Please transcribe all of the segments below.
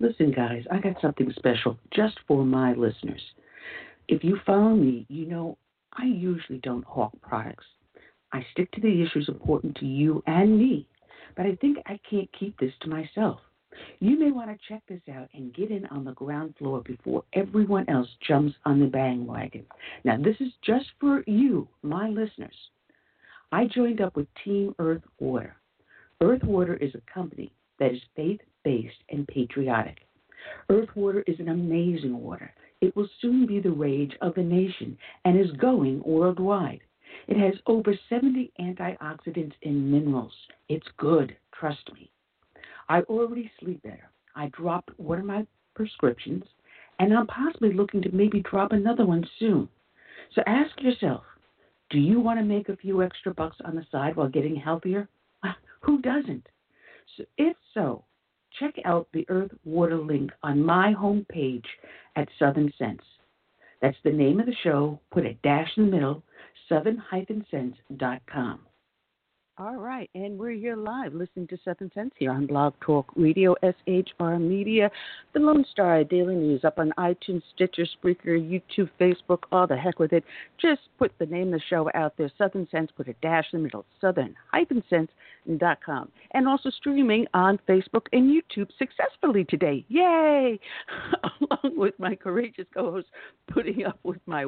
Listen, guys, I got something special just for my listeners. If you follow me, you know I usually don't hawk products. I stick to the issues important to you and me, but I think I can't keep this to myself. You may want to check this out and get in on the ground floor before everyone else jumps on the bandwagon. Now, this is just for you, my listeners. I joined up with Team Earth Water. Earth Water is a company that is faith based and patriotic. Earth Water is an amazing water. It will soon be the rage of the nation and is going worldwide. It has over 70 antioxidants and minerals. It's good, trust me. I already sleep better. I dropped one of my prescriptions, and I'm possibly looking to maybe drop another one soon. So ask yourself do you want to make a few extra bucks on the side while getting healthier? Who doesn't? So if so, check out the Earth Water link on my homepage at Southern Sense. That's the name of the show. Put a dash in the middle, southern-sense.com. All right, and we're here live listening to Southern Sense here on Blog Talk Radio, SHR Media, the Lone Star Daily News up on iTunes, Stitcher, Spreaker, YouTube, Facebook, all the heck with it. Just put the name of the show out there, Southern Sense, put a dash in the middle, southern-sense.com. And also streaming on Facebook and YouTube successfully today. Yay! Along with my courageous co host, putting up with my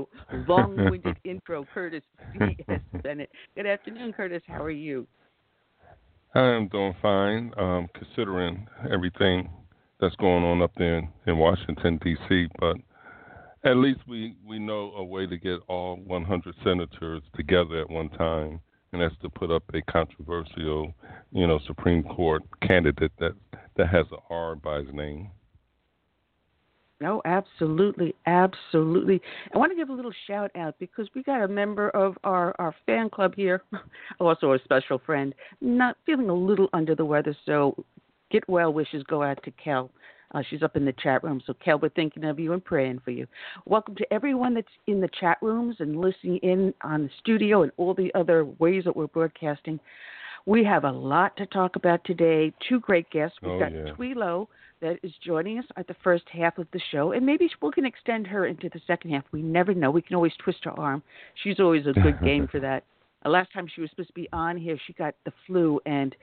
long winded intro, Curtis C.S. Bennett. Good afternoon, Curtis. How are you? I am doing fine, um, considering everything that's going on up there in, in Washington D.C. But at least we we know a way to get all 100 senators together at one time, and that's to put up a controversial, you know, Supreme Court candidate that that has an R by his name. No, absolutely, absolutely. I want to give a little shout out because we got a member of our, our fan club here, also a special friend, not feeling a little under the weather. So, get well wishes go out to Kel. Uh, she's up in the chat room. So, Kel, we're thinking of you and praying for you. Welcome to everyone that's in the chat rooms and listening in on the studio and all the other ways that we're broadcasting. We have a lot to talk about today. Two great guests. We've oh, got yeah. Thuy Lowe that is joining us at the first half of the show, and maybe we can extend her into the second half. We never know. We can always twist her arm. She's always a good game for that. Last time she was supposed to be on here, she got the flu, and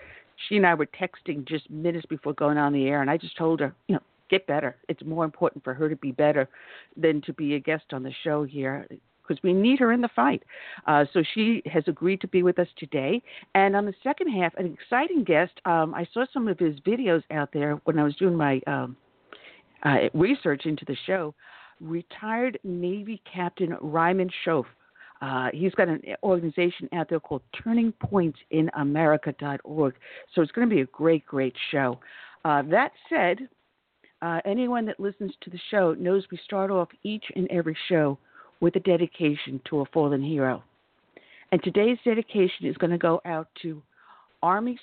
she and I were texting just minutes before going on the air, and I just told her, you know, get better. It's more important for her to be better than to be a guest on the show here because we need her in the fight. Uh, so she has agreed to be with us today. And on the second half, an exciting guest. Um, I saw some of his videos out there when I was doing my um, uh, research into the show. Retired Navy Captain Ryman Shoaf. Uh, he's got an organization out there called Turning Points in America.org. So it's going to be a great, great show. Uh, that said, uh, anyone that listens to the show knows we start off each and every show with a dedication to a fallen hero. And today's dedication is going to go out to Army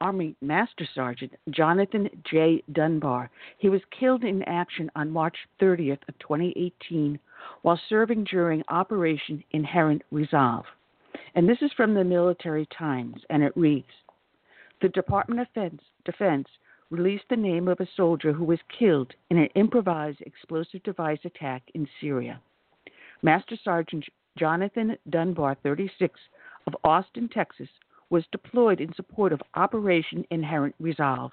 Army Master Sergeant Jonathan J. Dunbar. He was killed in action on March 30th of 2018 while serving during Operation Inherent Resolve. And this is from the Military Times, and it reads The Department of Defense, Defense released the name of a soldier who was killed in an improvised explosive device attack in Syria. Master Sergeant Jonathan Dunbar, 36, of Austin, Texas, was deployed in support of Operation Inherent Resolve.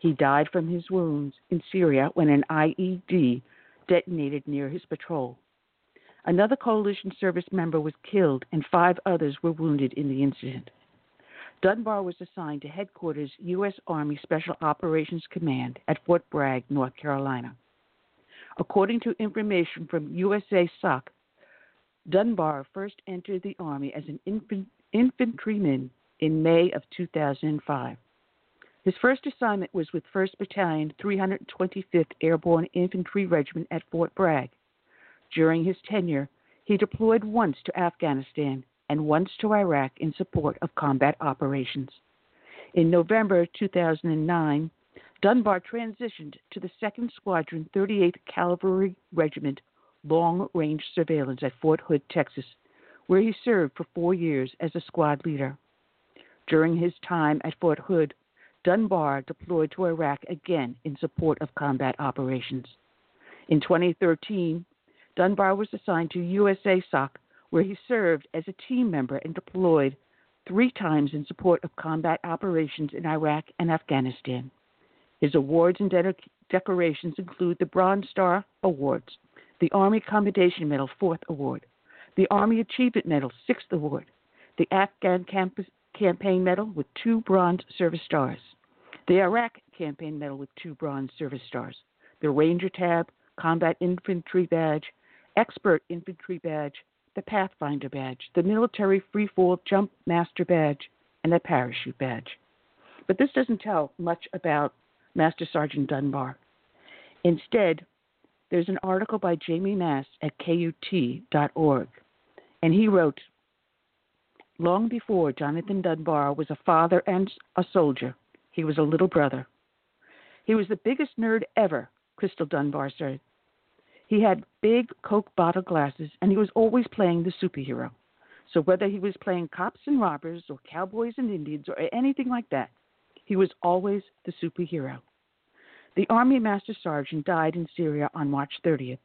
He died from his wounds in Syria when an IED detonated near his patrol. Another coalition service member was killed and five others were wounded in the incident. Dunbar was assigned to Headquarters U.S. Army Special Operations Command at Fort Bragg, North Carolina. According to information from USA SOC, Dunbar first entered the Army as an infantryman in May of 2005. His first assignment was with 1st Battalion, 325th Airborne Infantry Regiment at Fort Bragg. During his tenure, he deployed once to Afghanistan and once to Iraq in support of combat operations. In November 2009, Dunbar transitioned to the 2nd Squadron 38th Cavalry Regiment Long Range Surveillance at Fort Hood, Texas, where he served for four years as a squad leader. During his time at Fort Hood, Dunbar deployed to Iraq again in support of combat operations. In 2013, Dunbar was assigned to USASOC, where he served as a team member and deployed three times in support of combat operations in Iraq and Afghanistan. His awards and de- decorations include the Bronze Star Awards, the Army Commendation Medal, Fourth Award, the Army Achievement Medal, Sixth Award, the Afghan Campus Campaign Medal with two Bronze Service Stars, the Iraq Campaign Medal with two Bronze Service Stars, the Ranger Tab, Combat Infantry Badge, Expert Infantry Badge, the Pathfinder Badge, the Military Freefall Jump Master Badge, and the Parachute Badge. But this doesn't tell much about Master Sergeant Dunbar. Instead, there's an article by Jamie Maas at KUT.org, and he wrote Long before Jonathan Dunbar was a father and a soldier, he was a little brother. He was the biggest nerd ever, Crystal Dunbar said. He had big Coke bottle glasses, and he was always playing the superhero. So whether he was playing cops and robbers, or cowboys and Indians, or anything like that, he was always the superhero. The Army Master Sergeant died in Syria on March 30th.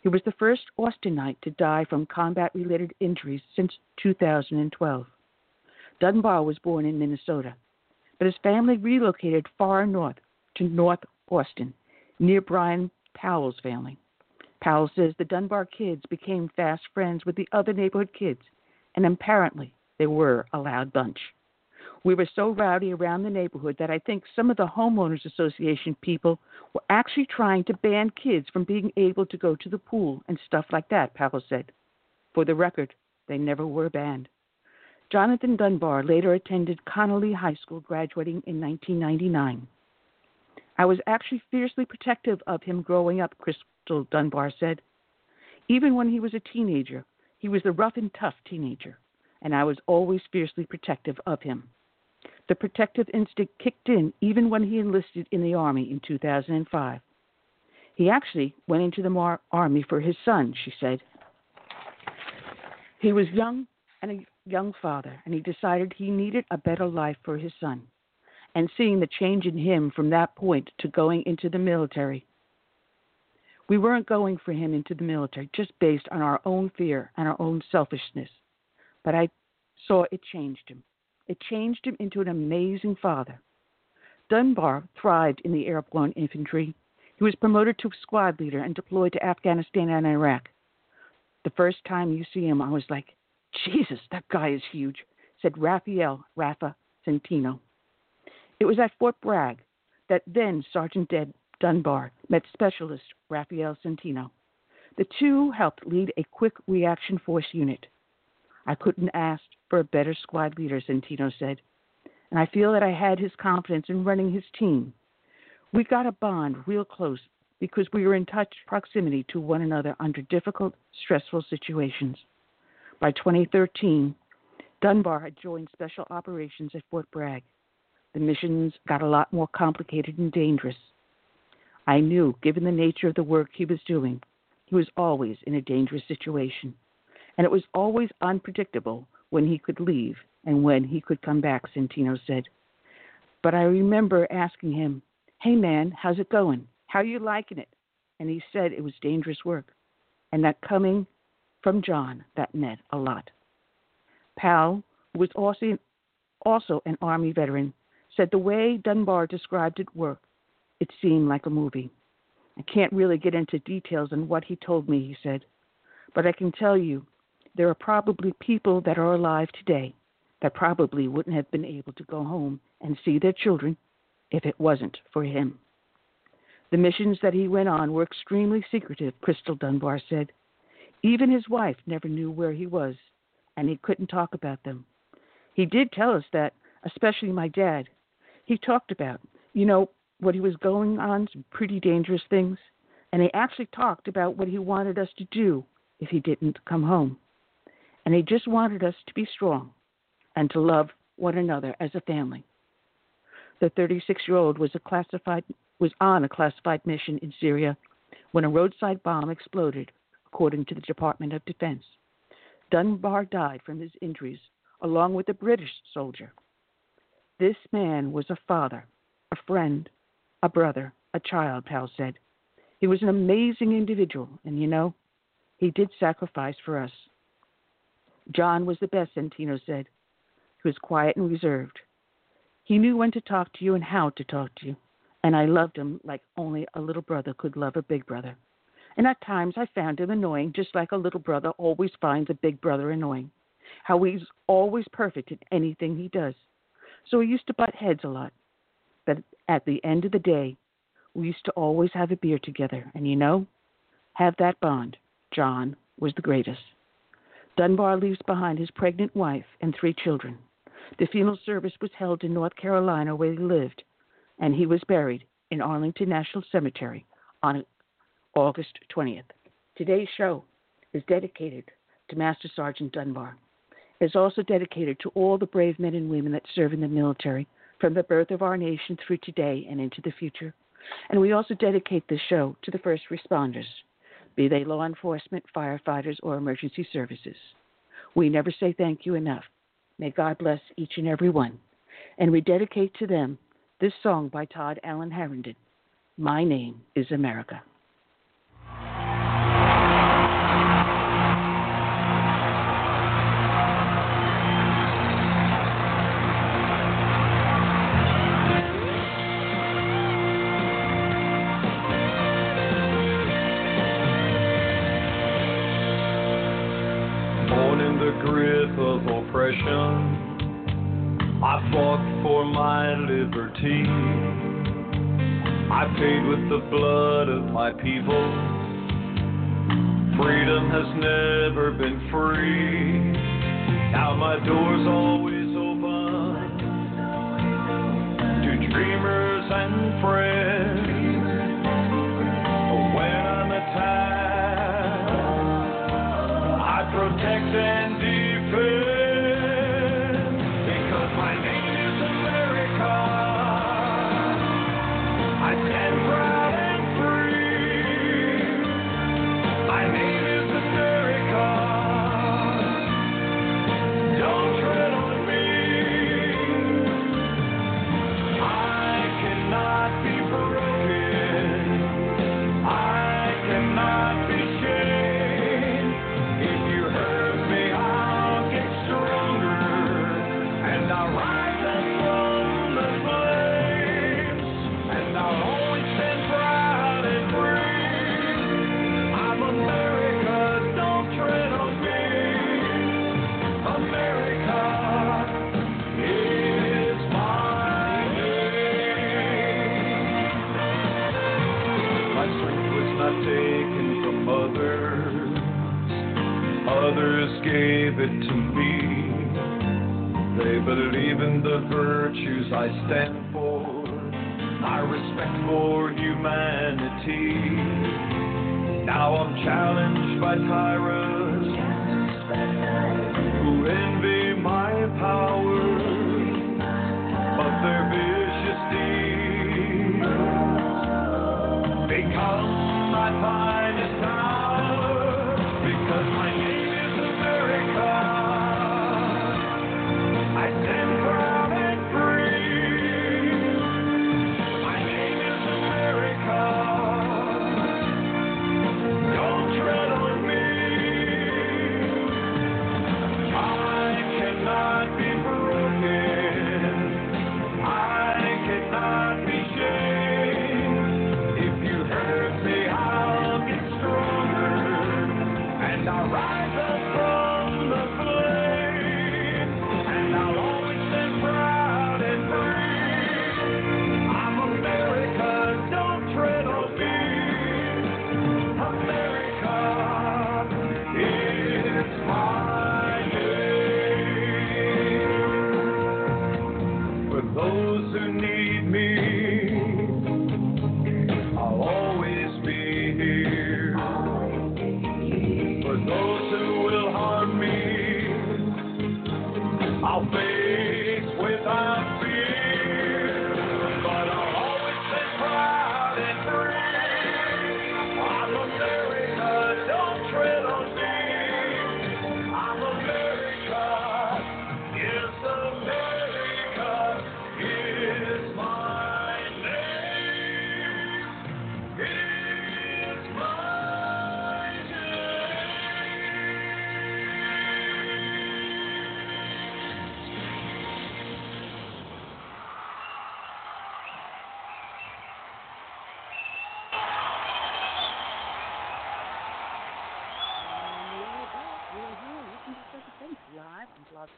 He was the first Austinite to die from combat related injuries since 2012. Dunbar was born in Minnesota, but his family relocated far north to North Austin, near Brian Powell's family. Powell says the Dunbar kids became fast friends with the other neighborhood kids, and apparently they were a loud bunch. We were so rowdy around the neighborhood that I think some of the homeowners association people were actually trying to ban kids from being able to go to the pool and stuff like that, Powell said. For the record, they never were banned. Jonathan Dunbar later attended Connally High School, graduating in 1999. I was actually fiercely protective of him growing up, Crystal Dunbar said. Even when he was a teenager, he was the rough and tough teenager, and I was always fiercely protective of him. The protective instinct kicked in even when he enlisted in the Army in 2005. He actually went into the Mar- Army for his son, she said. He was young and a young father, and he decided he needed a better life for his son. And seeing the change in him from that point to going into the military, we weren't going for him into the military just based on our own fear and our own selfishness. But I saw it changed him. It changed him into an amazing father. Dunbar thrived in the airborne infantry. He was promoted to squad leader and deployed to Afghanistan and Iraq. The first time you see him, I was like, Jesus, that guy is huge, said Raphael Rafa Centino. It was at Fort Bragg that then Sergeant Ded Dunbar met Specialist Raphael Centino. The two helped lead a quick reaction force unit. I couldn't ask for a better squad leader, Centino said, and I feel that I had his confidence in running his team. We got a bond real close because we were in touch proximity to one another under difficult, stressful situations. By 2013, Dunbar had joined Special Operations at Fort Bragg. The missions got a lot more complicated and dangerous. I knew, given the nature of the work he was doing, he was always in a dangerous situation and it was always unpredictable when he could leave and when he could come back, Centino said. But I remember asking him, Hey man, how's it going? How you liking it? And he said it was dangerous work. And that coming from John, that meant a lot. Powell, who was also, also an Army veteran, said the way Dunbar described it worked, it seemed like a movie. I can't really get into details on what he told me, he said, but I can tell you there are probably people that are alive today that probably wouldn't have been able to go home and see their children if it wasn't for him. The missions that he went on were extremely secretive, Crystal Dunbar said. Even his wife never knew where he was, and he couldn't talk about them. He did tell us that, especially my dad. He talked about, you know, what he was going on, some pretty dangerous things, and he actually talked about what he wanted us to do if he didn't come home. And he just wanted us to be strong and to love one another as a family. The 36-year-old was was on a classified mission in Syria when a roadside bomb exploded, according to the Department of Defense. Dunbar died from his injuries along with a British soldier. This man was a father, a friend, a brother, a child, Powell said. He was an amazing individual, and you know, he did sacrifice for us. John was the best, Centino said. He was quiet and reserved. He knew when to talk to you and how to talk to you, and I loved him like only a little brother could love a big brother. And at times I found him annoying, just like a little brother always finds a big brother annoying. How he's always perfect in anything he does. So we used to butt heads a lot. But at the end of the day, we used to always have a beer together, and you know, have that bond. John was the greatest. Dunbar leaves behind his pregnant wife and three children. The funeral service was held in North Carolina where he lived, and he was buried in Arlington National Cemetery on August 20th. Today's show is dedicated to Master Sergeant Dunbar. It is also dedicated to all the brave men and women that serve in the military from the birth of our nation through today and into the future. And we also dedicate this show to the first responders, be they law enforcement, firefighters, or emergency services. We never say thank you enough. May God bless each and every one. And we dedicate to them this song by Todd Allen Harrington My Name is America. Fought for my liberty. I paid with the blood of my people. Freedom has never been free. Now my door's always open to dreamers and friends. Virtues I stand for, my respect for humanity. Now I'm challenged by tyrants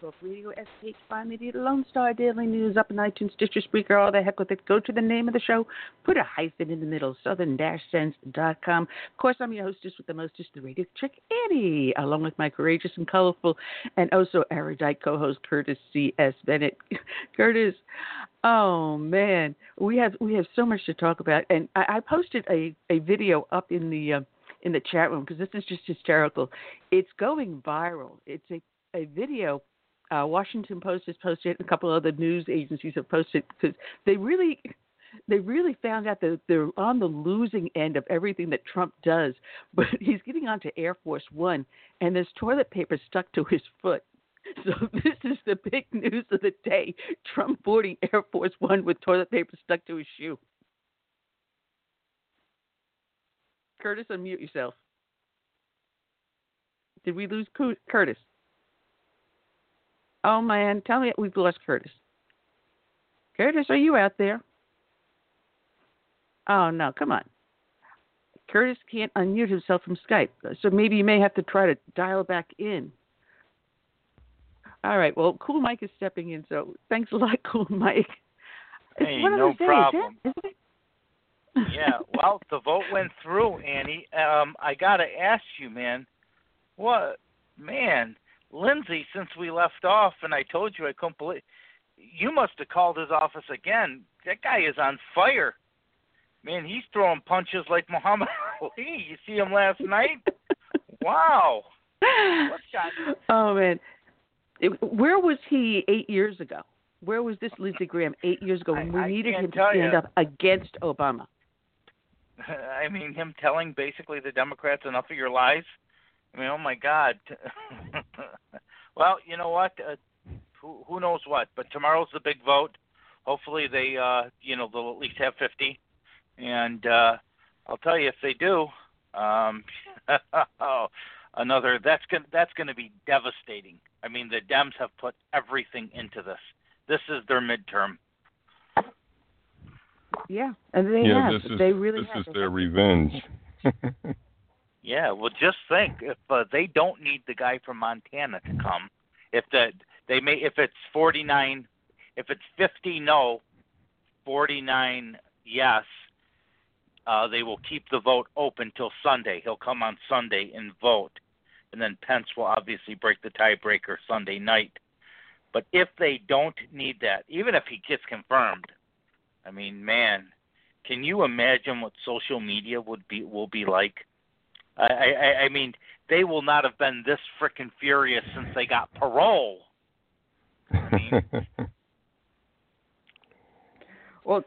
Talk Radio, SH5 Media, the Lone Star Daily News, up in iTunes, Stitcher, Spreaker, all the heck with it. Go to the name of the show, put a hyphen in the middle, southern-sense.com. Of course, I'm your hostess with the mostest, the radio chick, Annie, along with my courageous and colorful and also erudite co-host, Curtis C.S. Bennett. Curtis, oh man, we have we have so much to talk about, and I, I posted a, a video up in the uh, in the chat room because this is just hysterical. It's going viral. It's a, a video. Uh, Washington Post has posted A couple other news agencies have posted because they really, they really found out that they're on the losing end of everything that Trump does. But he's getting onto Air Force One, and there's toilet paper stuck to his foot. So this is the big news of the day: Trump boarding Air Force One with toilet paper stuck to his shoe. Curtis, unmute yourself. Did we lose Curtis? Oh man, tell me we've lost Curtis. Curtis, are you out there? Oh no, come on. Curtis can't unmute himself from Skype, so maybe you may have to try to dial back in. All right. Well, Cool Mike is stepping in, so thanks a lot, Cool Mike. It's Hey, no days, problem. isn't it? yeah, well, the vote went through, Annie. Um, I gotta ask you, man. What, man, Lindsay? Since we left off, and I told you I couldn't believe, you must have called his office again. That guy is on fire. Man, he's throwing punches like Muhammad Ali. You see him last night? Wow. Oh man, where was he eight years ago? Where was this Lindsey Graham eight years ago when we I- needed him to stand ya. up against Obama? I mean, him telling basically the Democrats enough of your lies. I mean, oh my God. well, you know what? Uh, who who knows what? But tomorrow's the big vote. Hopefully they, uh, you know, they'll at least have 50. And uh, I'll tell you, if they do, um, oh, another that's gonna that's going to be devastating. I mean, the Dems have put everything into this. This is their midterm. Yeah, and they yeah, have. this is they really this have. is their revenge. Yeah, well, just think if uh, they don't need the guy from Montana to come, if the they may if it's forty nine, if it's fifty no, forty nine yes, uh, they will keep the vote open till Sunday. He'll come on Sunday and vote, and then Pence will obviously break the tiebreaker Sunday night. But if they don't need that, even if he gets confirmed, I mean, man, can you imagine what social media would be will be like? I, I, I mean, they will not have been this frickin' furious since they got parole. Well,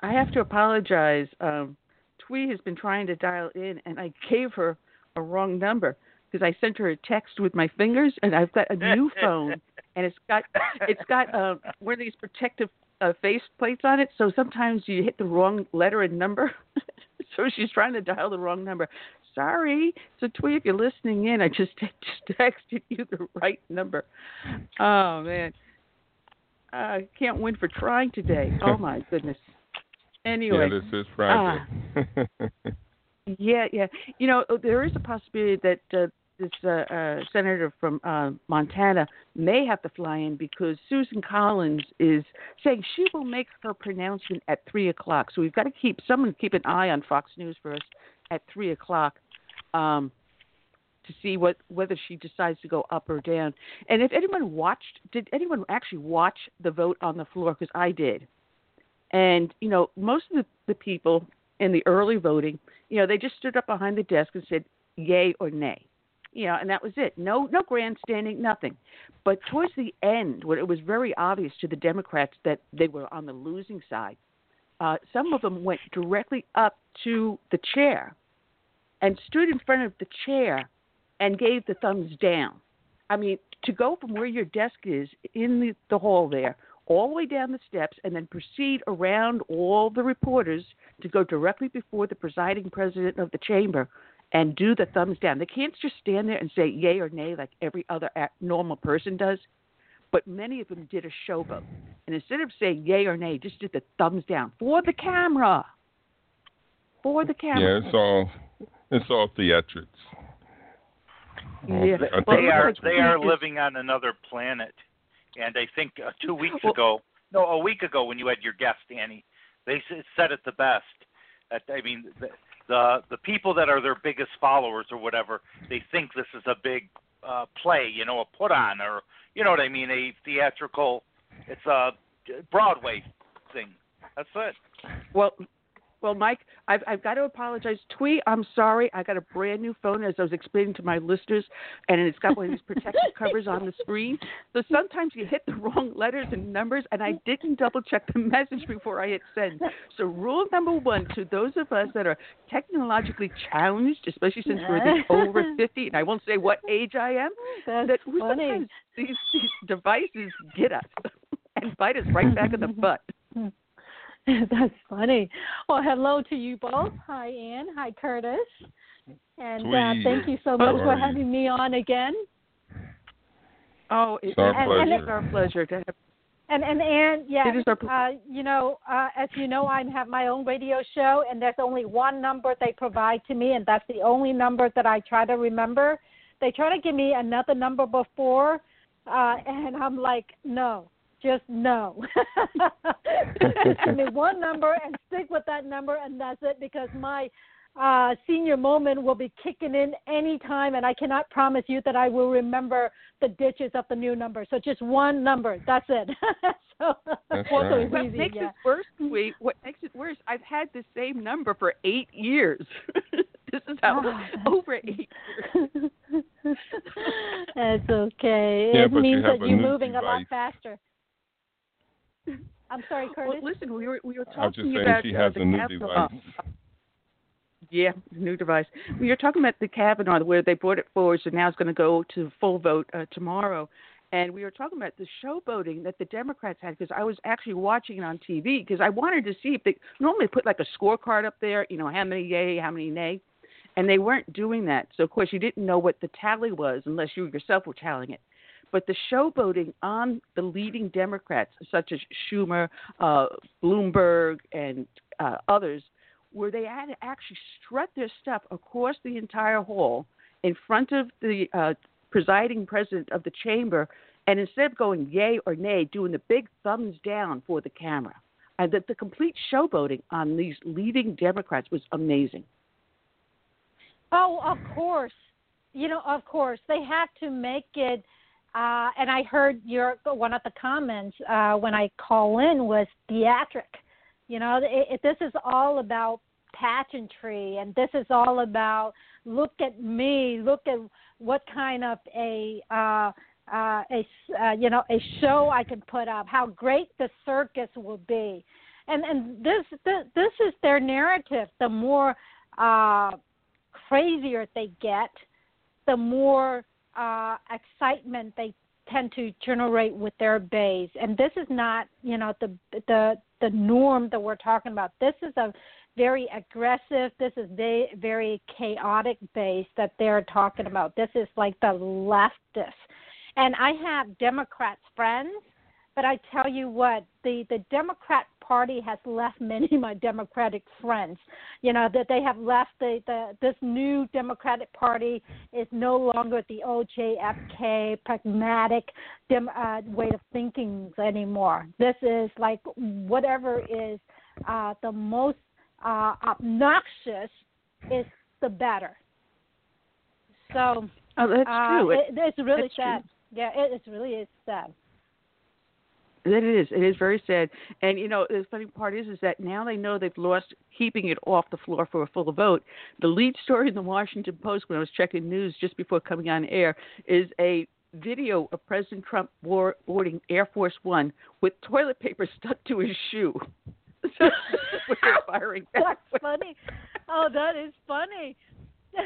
I have to apologize. Um, Thuy has been trying to dial in, and I gave her a wrong number because I sent her a text with my fingers, and I've got a new phone, and it's got it's got uh, one of these protective uh, face plates on it. So sometimes you hit the wrong letter and number. so she's trying to dial the wrong number. Sorry. So Thuy, if you're listening in, I just just texted you the right number. Oh man. I can't win for trying today. Oh my goodness. Anyway, yeah, this is Friday. yeah, yeah. You know, there is a possibility that uh, this uh, uh, senator from uh, Montana may have to fly in because Susan Collins is saying she will make her pronouncement at three o'clock. So we've got to keep someone keep an eye on Fox News for us at three o'clock. Um, to see what whether she decides to go up or down. And if anyone watched, did anyone actually watch the vote on the floor? Because I did. And you know, most of the, the people in the early voting, you know, they just stood up behind the desk and said yay or nay. You know, and that was it. No no grandstanding, nothing. But towards the end, when it was very obvious to the Democrats that they were on the losing side, uh, some of them went directly up to the chair and stood in front of the chair and gave the thumbs down. I mean, to go from where your desk is in the, the hall there all the way down the steps and then proceed around all the reporters to go directly before the presiding president of the chamber and do the thumbs down. They can't just stand there and say yay or nay like every other normal person does. But many of them did a showboat. And instead of saying yay or nay, just did the thumbs down for the camera. For the camera. Yeah, all it's all theatrics. Yeah. Well, they are they are living on another planet. And I think uh, two weeks well, ago, no, a week ago when you had your guest Annie, they said it the best. I mean, the, the the people that are their biggest followers or whatever, they think this is a big uh, play, you know, a put on or you know what I mean, a theatrical. It's a Broadway thing. That's it. Well, well, Mike, I've, I've got to apologize. Thuy, I'm sorry. I got a brand new phone, as I was explaining to my listeners, and it's got one of these protective covers on the screen. So sometimes you hit the wrong letters and numbers, and I didn't double check the message before I hit send. So, rule number one to those of us that are technologically challenged, especially since we're over 50, and I won't say what age I am, That's that funny. sometimes these, these devices get us and bite us right back in the butt. Hmm. That's funny. Well, hello to you both. Hi, Ann. Hi, Curtis. And uh, thank you so much for having me on again. Oh, it's our, and, pleasure. And it's our pleasure to have. And and and yeah, it is our uh, you know, uh, as you know, I have my own radio show, and there's only one number they provide to me, and that's the only number that I try to remember. They try to give me another number before, uh, and I'm like, no, just no. Give me one number and stick with that number, and that's it. Because my uh, senior moment will be kicking in any time, and I cannot promise you that I will remember the digits of the new number. So just one number. That's it. so That's also right. What easy, makes yeah. it worse, Thuy, what makes it worse? I've had the same number for eight years. this is how Oh, over eight years. That's okay. Yeah, it but you means that you're new moving a lot faster. I'm sorry, Curtis. Well, listen, we were we were talking I was just talking saying about she has the a new Kavanaugh- device. Yeah, new device. We were talking about the Kavanaugh, where they brought it forward, so now it's going to go to full vote uh, tomorrow. And we were talking about the showboating that the Democrats had because I was actually watching it on TV because I wanted to see if they normally put like a scorecard up there, you know, how many yay, how many nay, and they weren't doing that. So of course you didn't know what the tally was unless you yourself were tallying it. But the showboating on the leading Democrats, such as Schumer, uh, Bloomberg, and uh, others, where they had to actually strut their stuff across the entire hall in front of the uh, presiding president of the chamber, and instead of going yay or nay, doing the big thumbs down for the camera. And that the complete showboating on these leading Democrats was amazing. Oh, of course. You know, of course, they have to make it. Uh, and I heard your one of the comments uh, when I call in was theatric. You know, it, it, this is all about pageantry, and this is all about look at me, look at what kind of a uh, uh, a uh, you know a show I can put up, how great the circus will be, and and this this, this is their narrative. The more uh, crazier they get, the more uh, excitement they tend to generate with their base. And this is not, you know, the the the norm that we're talking about. This is a very aggressive. This is very very chaotic base that they're talking about. This is like the leftist. And I have Democrats friends, but I tell you what, the the Democrat Party has left many of my Democratic friends. You know that they have left the, the this new Democratic Party is no longer the OJFK pragmatic dem, uh, way of thinking anymore. This is like whatever is uh, the most uh, obnoxious is the better. So Oh, that's uh, true. It, it's really that's sad. true. Yeah, it, it really is sad. That it is. It is very sad. And you know, the funny part is, is that now they know they've lost keeping it off the floor for a full vote. The lead story in the Washington Post, when I was checking news just before coming on air, is a video of President Trump boarding Air Force One with toilet paper stuck to his shoe. firing. That's funny. Oh, that is funny.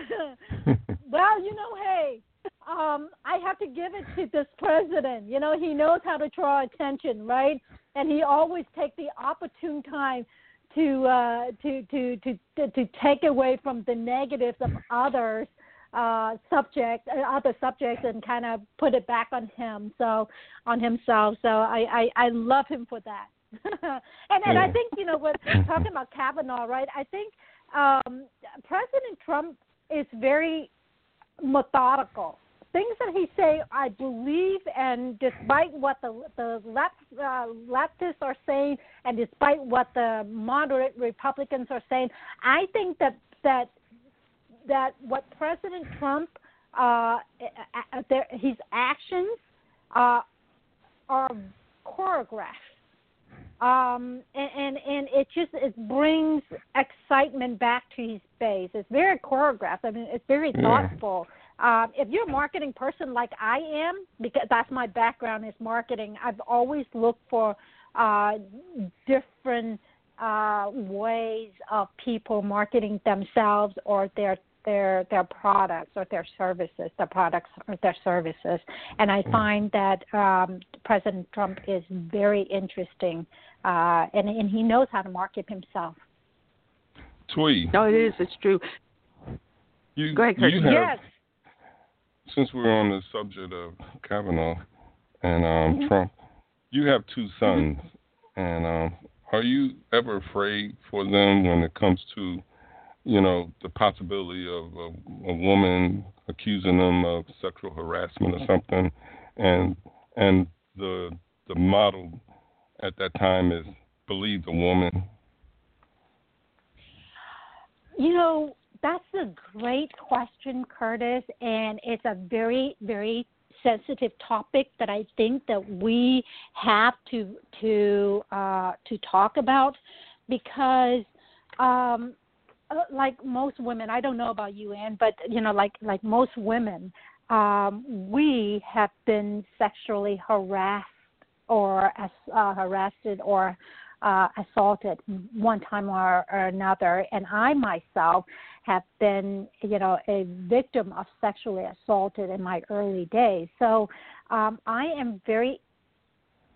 well, you know, hey, um, I have to give it to this president. You know, he knows how to draw attention, right? And he always takes the opportune time to uh, to, to to to take away from the negatives of others uh subject uh, other subjects and kind of put it back on him so on himself so i i i love him for that and and i think you know what talking about kavanaugh right i think um president trump is very methodical things that he say I believe, and despite what the the left uh, leftists are saying, and despite what the moderate Republicans are saying, I think that that that what President Trump uh, there, his actions uh, are choreographed. Um, and, and and it just it brings excitement back to his face. It's very choreographed. I mean, it's very thoughtful. Yeah um, if you're a marketing person like I am, because that's my background is marketing, I've always looked for uh, different uh, ways of people marketing themselves or their their their products or their services, their products or their services. And I mm. find that um, President Trump is very interesting, uh, and and he knows how to market himself. Thuy. No, it is. It's true. You, Go ahead, You have, yes since we're on the subject of Kavanaugh and um, mm-hmm. Trump, you have two mm-hmm. sons, mm-hmm. and um, are you ever afraid for them when it comes to, you know, the possibility of a, a woman accusing them of sexual harassment or something, and and the the model at that time is believe the woman. You know, that's a great question, Curtis, and it's a very, very sensitive topic that I think that we have to to uh, to talk about because, um, uh, like most women, I don't know about you, Ann, but you know, like like most women, um, we have been sexually harassed or uh, harassed or uh, assaulted one time or, or another, and I myself have been, you know, a victim of sexually assaulted in my early days. So um, I am very,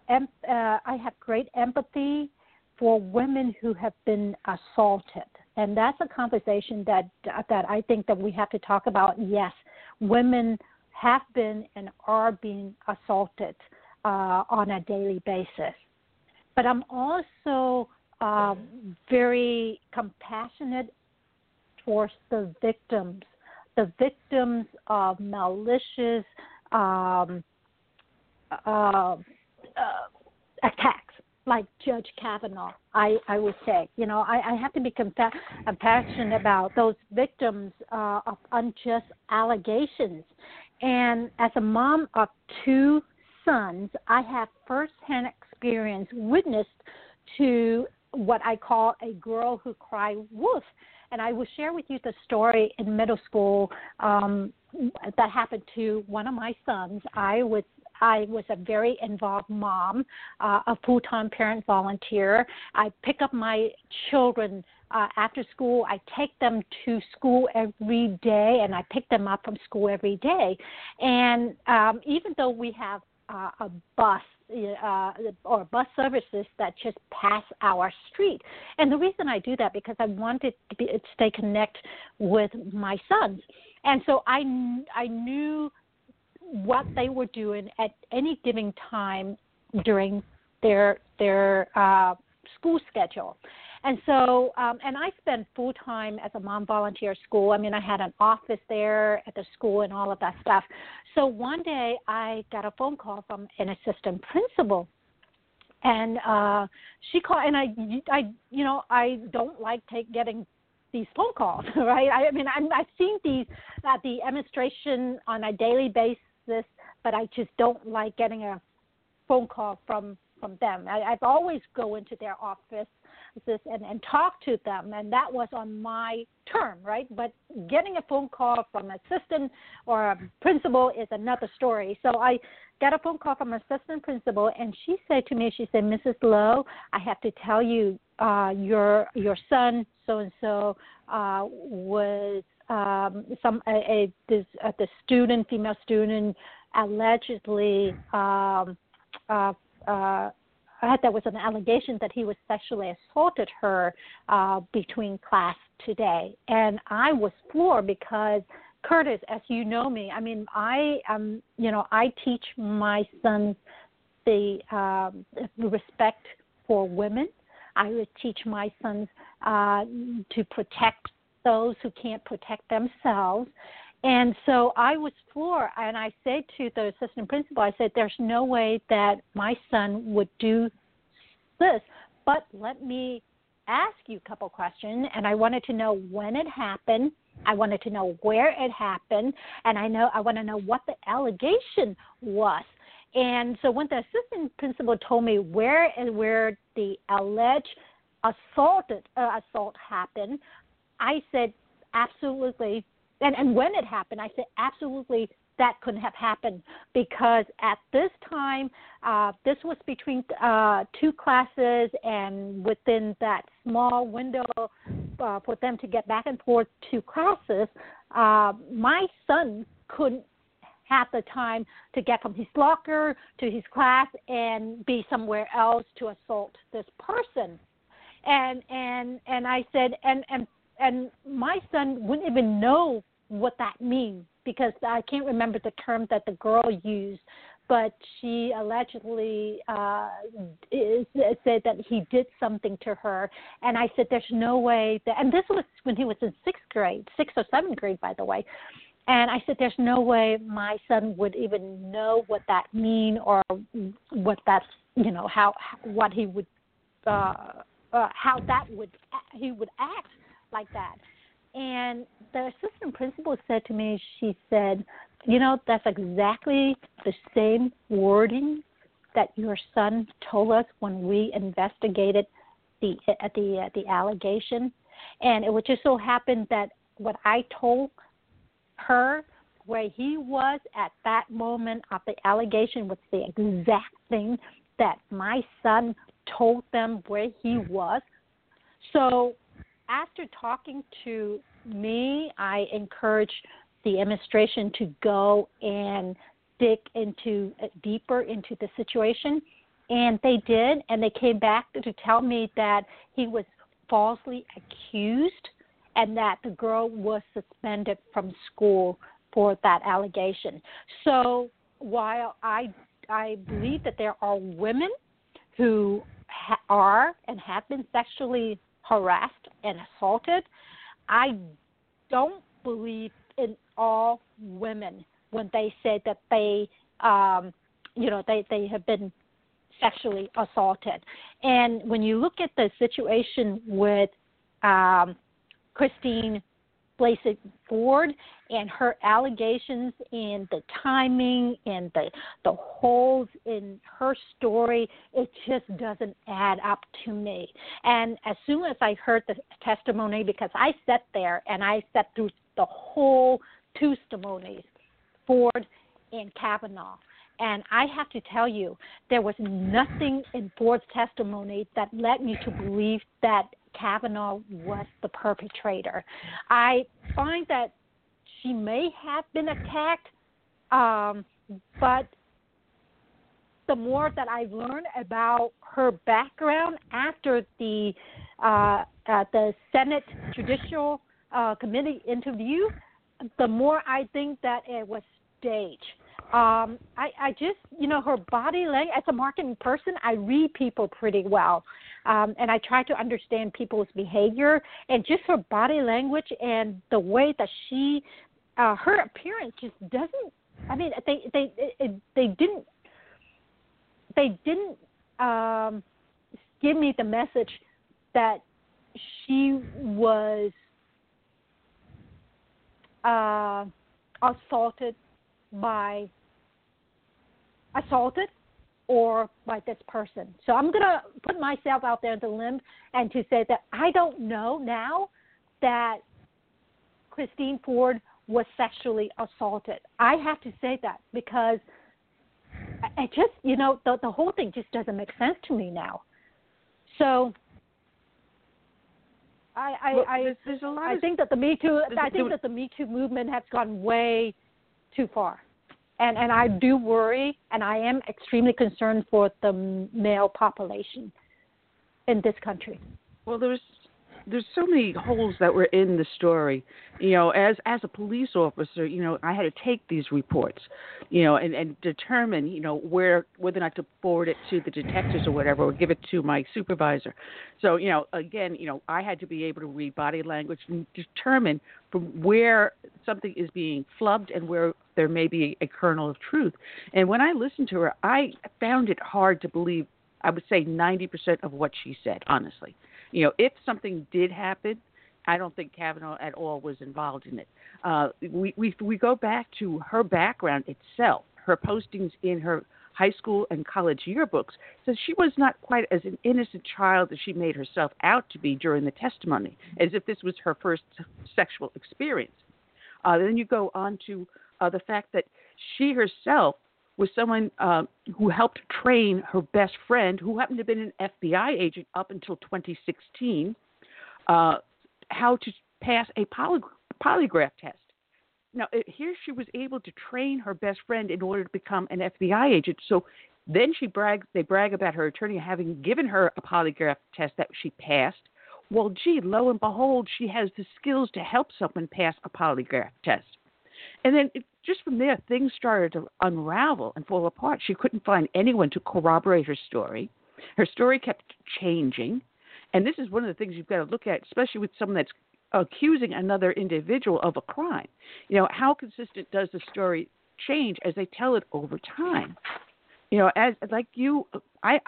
em- uh, I have great empathy for women who have been assaulted, and that's a conversation that that I think that we have to talk about. Yes, women have been and are being assaulted uh, on a daily basis, but I'm also uh, very compassionate towards the victims, the victims of malicious um, uh, uh, attacks, like Judge Kavanaugh. I, I would say, you know, I, I have to be compa- compassionate about those victims uh, of unjust allegations. And as a mom of two sons, I have firsthand experience, witnessed to what I call a girl who cried wolf and I will share with you the story in middle school um, that happened to one of my sons. I was I was a very involved mom, uh, a full-time parent volunteer. I pick up my children uh, after school. I take them to school every day, and I pick them up from school every day. And um, even though we have uh, a bus uh, or bus services that just pass our street. And the reason I do that because I wanted to, be, stay connect with my sons, and so I I knew what they were doing at any given time during their their uh, school schedule. And so, um, and I spent full time as a mom volunteer school. I mean, I had an office there at the school and all of that stuff. So one day I got a phone call from an assistant principal and uh she called and i i you know i don't like take getting these phone calls right i, I mean I'm, i've seen these at the administration on a daily basis but i just don't like getting a phone call from from them. I, I've always go into their office and, and talk to them, and that was on my term, right? But getting a phone call from an assistant or a principal is another story. So I got a phone call from assistant principal, and she said to me, she said, Mrs. Lowe, I have to tell you, uh, your your son, so and so, was um, some a, a this uh, the student, female student, allegedly um, uh, uh, there was an allegation that he was sexually assaulted her uh, between class today, and I was floored because Curtis, as you know me, I mean, I um, you know, I teach my sons the um, respect for women. I would teach my sons uh, to protect those who can't protect themselves. And so I was floored, and I said to the assistant principal, I said, "There's no way that my son would do this, but let me ask you a couple questions." And I wanted to know when it happened. I wanted to know where it happened, and I know I want to know what the allegation was. And so when the assistant principal told me where and where the alleged assaulted uh, assault happened, I said absolutely and, and when it happened, I said, absolutely, that couldn't have happened because at this time, uh, this was between uh, two classes, and within that small window uh, for them to get back and forth to classes, uh, my son couldn't have the time to get from his locker to his class and be somewhere else to assault this person. And and and I said, and and and my son wouldn't even know what that means because I can't remember the term that the girl used, but she allegedly uh, is, said that he did something to her. And I said, "There's no way that." And this was when he was in sixth grade, sixth or seventh grade, by the way. And I said, "There's no way my son would even know what that mean or what that's you know how what he would uh, uh, how that would he would act like that." And the assistant principal said to me, she said, you know, that's exactly the same wording that your son told us when we investigated the at the uh, the allegation, and it would just so happen that what I told her where he was at that moment of the allegation was the exact thing that my son told them where he was. So after talking to me, I encourage the administration to go and dig into uh, deeper into the situation, and they did, and they came back to tell me that he was falsely accused and that the girl was suspended from school for that allegation. So while I I believe that there are women who ha- are and have been sexually harassed and assaulted. I don't believe in all women when they say that they, um, you know, they they have been sexually assaulted. And when you look at the situation with um, Christine Blasey Ford and her allegations and the timing and the the holes in her story, it just doesn't add up to me. And as soon as I heard the testimony, because I sat there and I sat through the whole two testimonies, Ford and Kavanaugh. And I have to tell you, there was nothing in Ford's testimony that led me to believe that Kavanaugh was the perpetrator. I find that she may have been attacked, um, but the more that I learned about her background after the uh, uh, the Senate Judicial uh, Committee interview, the more I think that it was staged. Um, I, I just, you know, her body language, as a marketing person, I read people pretty well. Um, and I try to understand people's behavior and just her body language and the way that she, uh, her appearance just doesn't, I mean, they, they, they, they didn't, they didn't, um, give me the message that she was, uh, assaulted by assaulted or by this person. So I'm going to put myself out there in the limb and to say that I don't know now that Christine Ford was sexually assaulted. I have to say that because I just, you know, the the whole thing just doesn't make sense to me now. So I I well, I, there's, there's a lot I of, think that the Me Too I think that the Me Too movement has gone way too far. And and I do worry and I am extremely concerned for the male population in this country. well there's there's so many holes that were in the story. You know as as a police officer you know i had to take these reports you know and and determine you know where whether or not to forward it to the detectives or whatever or give it to my supervisor. So you know again you know i had to be able to read body language and determine from where something is being flubbed and where there may be a kernel of truth. And when i listened to her i found it hard to believe i would say 90% of what she said honestly you know, if something did happen, I don't think Kavanaugh at all was involved in it. Uh, we we we go back to her background itself, her postings in her high school and college yearbooks says she was not quite as an innocent child as she made herself out to be during the testimony, as if this was her first sexual experience. Uh, then you go on to uh, the fact that she herself was someone uh, who helped train her best friend, who happened to have been an FBI agent up until 2016, uh, how to pass a poly- polygraph test. Now, here she was able to train her best friend in order to become an FBI agent. So then she brags, they brag about her attorney having given her a polygraph test that she passed. Well, gee, lo and behold, she has the skills to help someone pass a polygraph test. And then it, just from there, things started to unravel and fall apart. She couldn't find anyone to corroborate her story. Her story kept changing. And this is one of the things you've got to look at, especially with someone that's accusing another individual of a crime. You know, how consistent does the story change as they tell it over time? You know, as like you, I,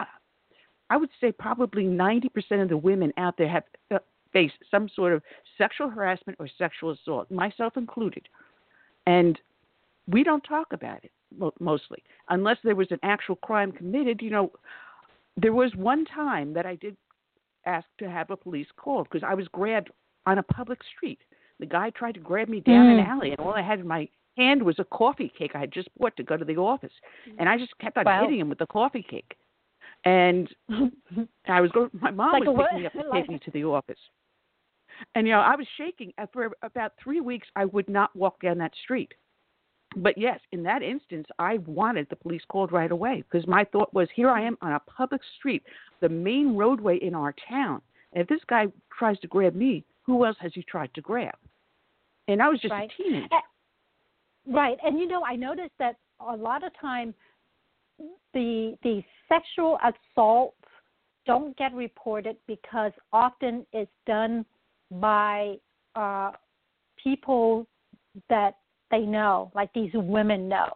I would say probably 90% of the women out there have uh, faced some sort of sexual harassment or sexual assault, myself included. And we don't talk about it mo- mostly unless there was an actual crime committed. You know, there was one time that I did ask to have a police called because I was grabbed on a public street. The guy tried to grab me down an Mm. alley, and all I had in my hand was a coffee cake I had just bought to go to the office, and I just kept on Wow. hitting him with the coffee cake. And I was going. My mom Like was picking me up to take me to the office. And you know, I was shaking. And For about three weeks, I would not walk down that street. But yes, in that instance, I wanted the police called right away because my thought was, here I am on a public street, the main roadway in our town. And if this guy tries to grab me, who else has he tried to grab? And I was just Right. a teenager. Right, and you know, I noticed that a lot of time the the sexual assaults don't get reported because often it's done by uh, people that they know, like these women know.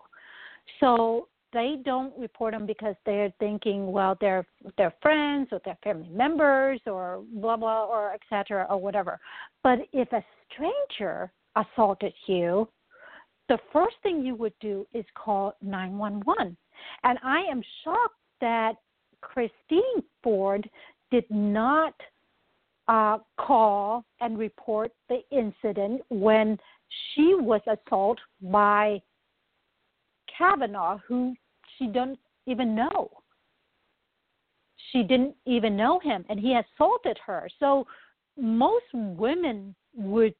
So they don't report them because they're thinking, well, they're they're friends or they're family members or blah blah or etc. or whatever. But if a stranger assaulted you, the first thing you would do is call 911. And I am shocked that Christine Ford did not uh, call and report the incident when she was assaulted by Kavanaugh, who she doesn't even know. She didn't even know him, and he assaulted her. So most women would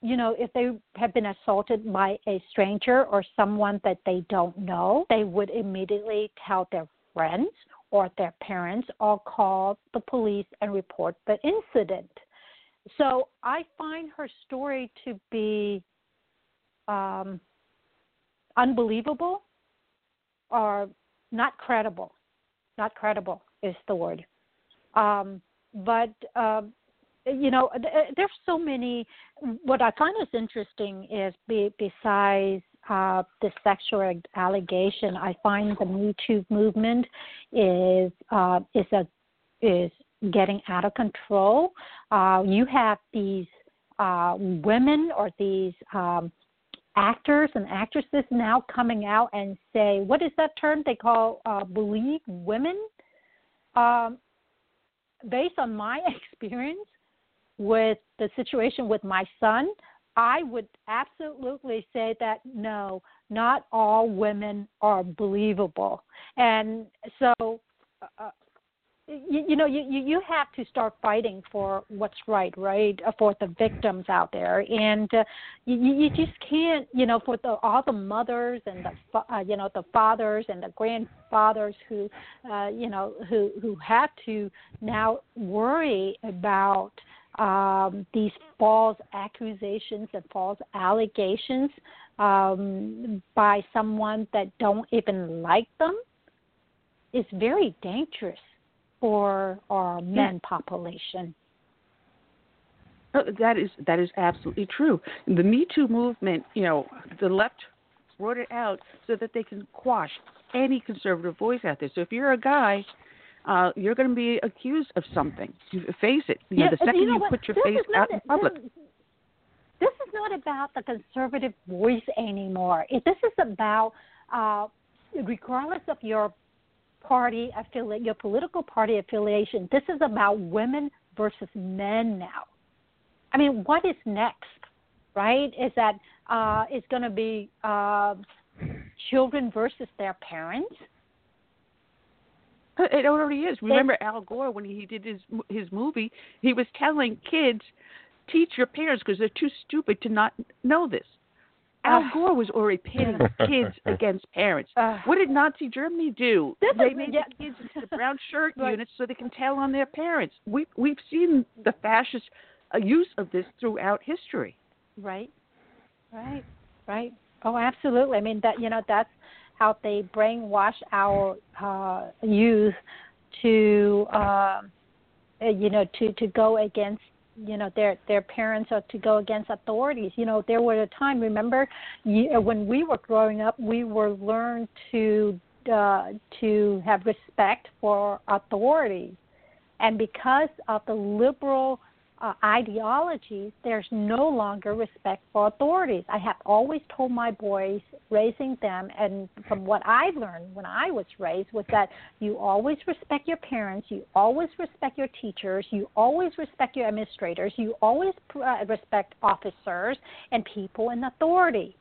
you know, if they have been assaulted by a stranger or someone that they don't know, they would immediately tell their friends or their parents or call the police and report the incident. So I find her story to be um, unbelievable or not credible. Not credible is the word. Um, but um, you know, there's so many. What I find is interesting is be, besides uh, the sexual allegation, I find the Me Too movement is uh, is a is getting out of control. Uh, you have these uh, women or these um, actors and actresses now coming out and say, what is that term they call uh, believe women? Um, based on my experience with the situation with my son, I would absolutely say that no, not all women are believable. And so uh, you, you know you, you have to start fighting for what's right right uh, for the victims out there. And uh, you, you just can't you know for the all the mothers and the uh, you know the fathers and the grandfathers who uh, you know who who have to now worry about um, these false accusations and false allegations um, by someone that don't even like them is very dangerous for our men yeah. population. Oh, that is that is absolutely true. The Me Too movement, you know, the left wrote it out so that they can quash any conservative voice out there. So if you're a guy, uh, you're going to be accused of something. You face it. You yeah, know, the second you, know you put your this face out a, in public. This, this, is not about the conservative voice anymore. It, this is about, uh, regardless of your party affiliate, your political party affiliation. This is about women versus men now. I mean, what is next? Right? Is that uh, it's going to be uh, children versus their parents? It already is. Remember Al Gore when he did his his movie? He was telling kids, teach your parents because they're too stupid to not know this. Al uh, Gore was already pitting kids against parents. Uh, what did Nazi Germany do? They made yeah. the kids into the brown shirt right. units so they can tell on their parents. We we've seen the fascist uh, use of this throughout history. Right, right, right. Oh, absolutely. I mean that you know that's how they brainwash our uh, youth to uh, you know to to go against you know their their parents are to go against authorities. You know there was a time remember uh, when we were growing up we were learned to uh, to have respect for authorities and because of the liberal uh, ideologies, there's no longer respect for authorities. I have always told my boys, raising them, and from what I learned when I was raised, was that you always respect your parents, you always respect your teachers, you always respect your administrators, you always uh, respect officers and people in authority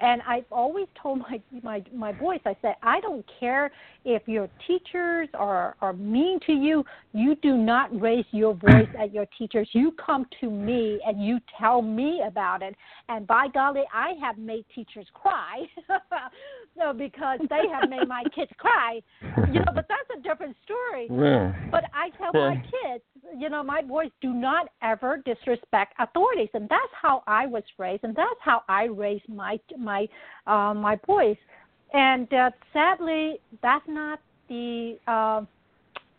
and I've always told my my my boys, I said, I don't care if your teachers are are mean to you. You do not raise your voice at your teachers. You come to me and you tell me about it. And by golly, I have made teachers cry, so because they have made my kids cry. You know, but that's a different story. Yeah. But I tell well, my kids, you know, my boys do not ever disrespect authorities, and that's how I was raised, and that's how I raised my my uh, my boys. And uh, sadly, that's not the uh,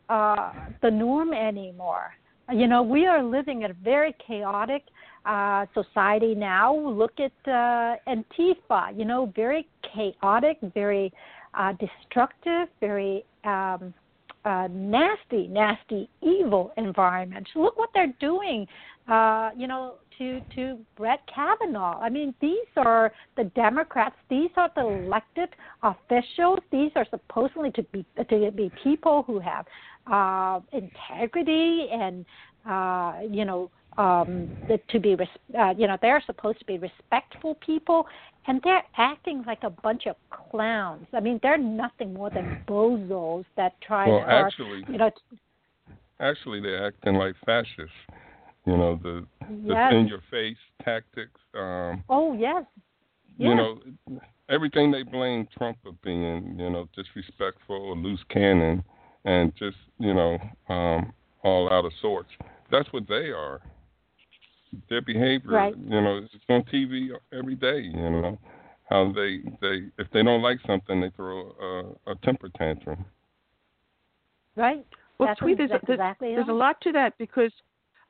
uh, the norm anymore. You know, we are living in a very chaotic uh, society now. Look at uh, Antifa. You know, very chaotic, very uh, destructive, very um, uh, nasty, nasty, evil environment. Look what they're doing. Uh, you know, to to Brett Kavanaugh. I mean, these are the Democrats. These are the elected officials. These are supposedly to be to be people who have uh, integrity and uh, you know um, the, to be uh, you know they're supposed to be respectful people, and they're acting like a bunch of clowns. I mean, they're nothing more than bozos that try well, to actually, you know. Actually, they're acting like fascists. You know the, the yes. in your face tactics. Um, oh yes. yes. You know everything they blame Trump of being, you know, disrespectful or loose cannon, and just you know um, all out of sorts. That's what they are. Their behavior, right. you know, it's on TV every day. You know how they they if they don't like something, they throw a, a temper tantrum. Right. Well, That's Thuy, there's, exactly there's, there's a lot to that because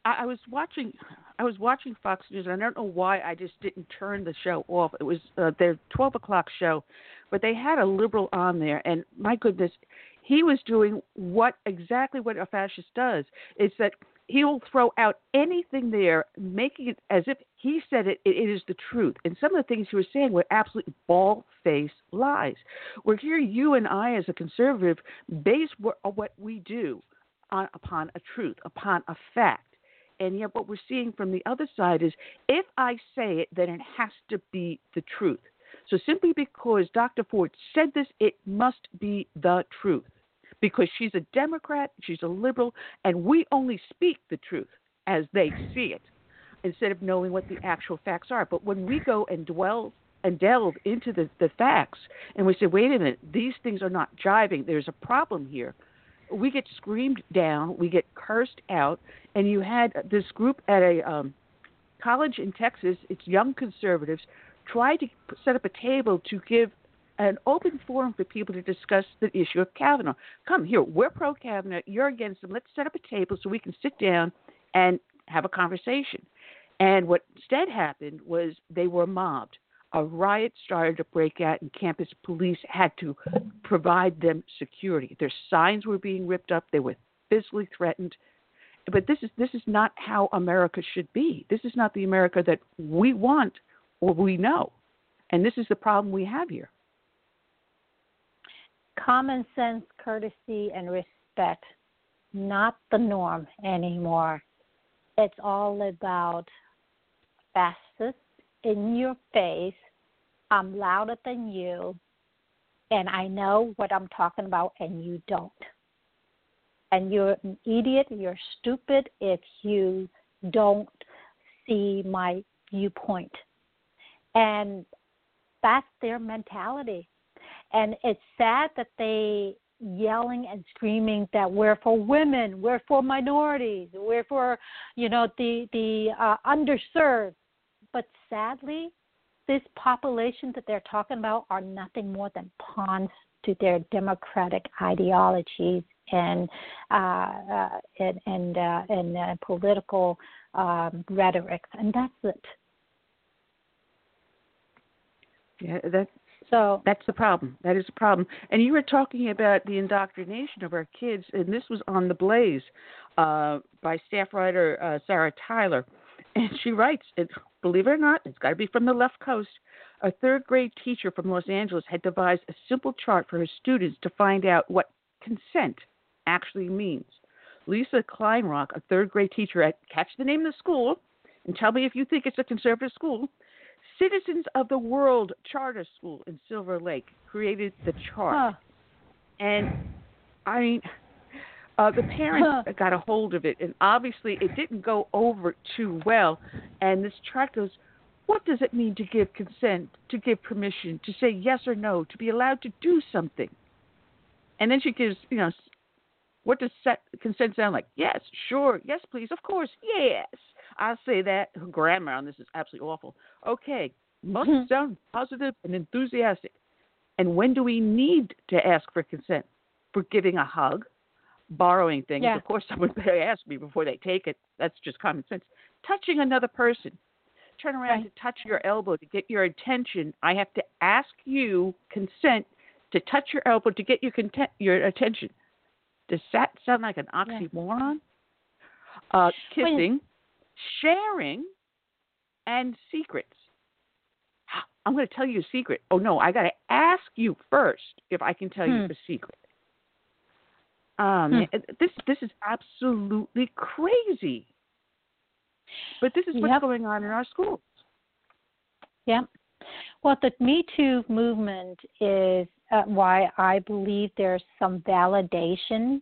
I, was watching I was watching Fox News and I don't know why I just didn't turn the show off. It was uh, their twelve o'clock show, but they had a liberal on there, and my goodness, he was doing what exactly what a fascist does. Is that he will throw out anything there, making it as if he said it, it is the truth. And some of the things he was saying were absolute bald faced lies. Where here, you and I, as a conservative, base what, what we do on, upon a truth, upon a fact. And yet, what we're seeing from the other side is if I say it, then it has to be the truth. So, simply because Dr. Ford said this, it must be the truth because she's a Democrat, she's a liberal, and we only speak the truth as they see it instead of knowing what the actual facts are. But when we go and dwell and delve into the, the facts and we say, wait a minute, these things are not jiving, there's a problem here, we get screamed down, we get cursed out, and you had this group at a um, college in Texas, it's young conservatives, try to set up a table to give an open forum for people to discuss the issue of Kavanaugh. Come here, we're pro Kavanaugh, you're against him. Let's set up a table so we can sit down and have a conversation. And what instead happened was they were mobbed. A riot started to break out, and campus police had to provide them security. Their signs were being ripped up. They were physically threatened. But this is this is not how America should be. This is not the America that we want or we know. And this is the problem we have here common sense, courtesy, and respect, not the norm anymore. It's all about fastest in your face. I'm louder than you, and I know what I'm talking about, and you don't. And you're an idiot, you're stupid if you don't see my viewpoint. And that's their mentality and it's sad that they yelling and screaming that we're for women, we're for minorities, we're for you know the the uh, underserved. But sadly, this population that they're talking about are nothing more than pawns to their democratic ideologies and uh, uh, and and, uh, and uh, political um, rhetorics, and that's it. Yeah, that's so that's the problem. That is the problem. And you were talking about the indoctrination of our kids, and this was on the Blaze uh, by staff writer uh, Sarah Taylor, and she writes, it, believe it or not, it's got to be from the left coast. A third grade teacher from Los Angeles had devised a simple chart for her students to find out what consent actually means. Lisa Kleinrock, a third grade teacher at catch the name of the school and tell me if you think it's a conservative school, Citizens of the World Charter School in Silver Lake created the chart. Huh. And I mean, uh, the parents got a hold of it, and obviously it didn't go over too well. And this chart goes, what does it mean to give consent, to give permission, to say yes or no, to be allowed to do something? And then she gives, you know, what does set, consent sound like? Yes, sure, yes, please, of course, yes. I say that grammar on this is absolutely awful. Okay, must mm-hmm. sound positive and enthusiastic. And when do we need to ask for consent? For giving a hug, borrowing things. Yeah. Of course, someone better ask me before they take it. That's just common sense. Touching another person. Turn around right. to touch your elbow to get your attention. I have to ask you consent to touch your elbow to get your content, your attention. Does that sound like an oxymoron? Yeah. Uh, kissing sharing and secrets. I'm going to tell you a secret. Oh no, I got to ask you first if I can tell hmm. you the secret. Um, hmm. this this is absolutely crazy. But this is what's yep. going on in our schools. Yeah. Well, the Me Too movement is uh, why I believe there's some validation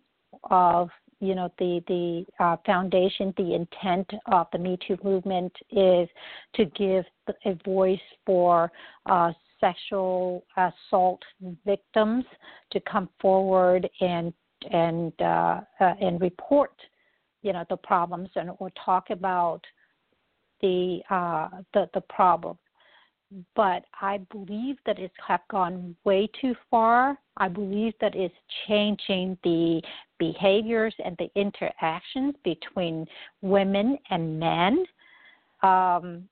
of you know the the uh, foundation, the intent of the Me Too movement is to give a voice for uh, sexual assault victims to come forward and and uh, uh, and report, you know, the problems and or talk about the uh, the the problem but I believe that it's have gone way too far. I believe that it's changing the behaviors and the interactions between women and men. Um,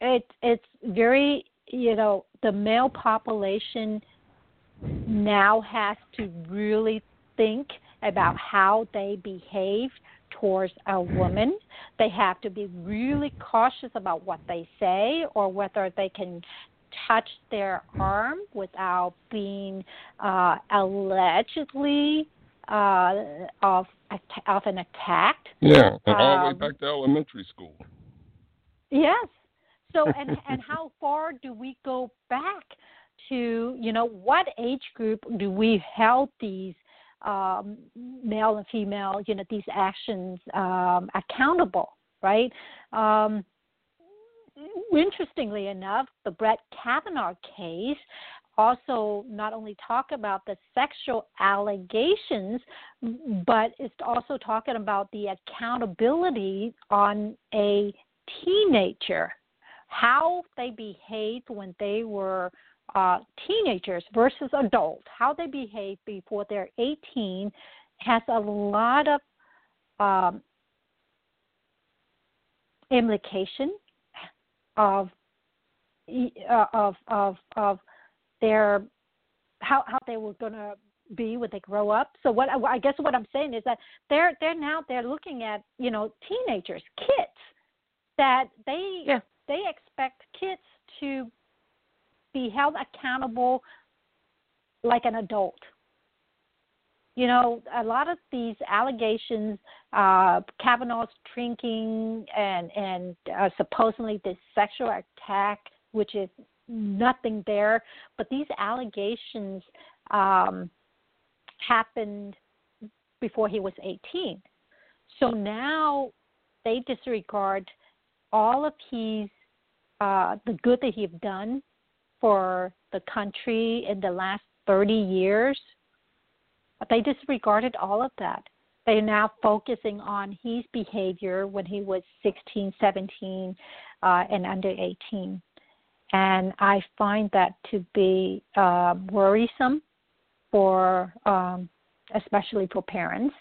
it, it's very, you know, the male population now has to really think about how they behave towards a woman. They have to be really cautious about what they say or whether they can touch their arm without being uh, allegedly uh, of of an attack. Yeah, and all the way Um, back to elementary school. Yes. So and and how far do we go back to you know what age group do we held these um, male and female you know these actions um, accountable right? Um, interestingly enough, the Brett Kavanaugh case also not only talk about the sexual allegations, but it's also talking about the accountability on a teenager, how they behaved when they were uh, teenagers versus adults, how they behave before they're 18 has a lot of um, implication of uh, of of of their how how they were going to be when they grow up. So what I guess what I'm saying is that they're they're now they're looking at you know teenagers, kids that they Yeah. they expect kids to be held accountable like an adult. You know, a lot of these allegations, uh, Kavanaugh's drinking and and uh, supposedly this sexual attack, which is nothing there, but these allegations um, happened before he was 18. So now they disregard all of his uh, the good that he's done for the country in the last 30 years. They disregarded all of that. They're now focusing on his behavior when he was 16, 17, uh, and under 18. And I find that to be uh, worrisome for, um, especially for parents.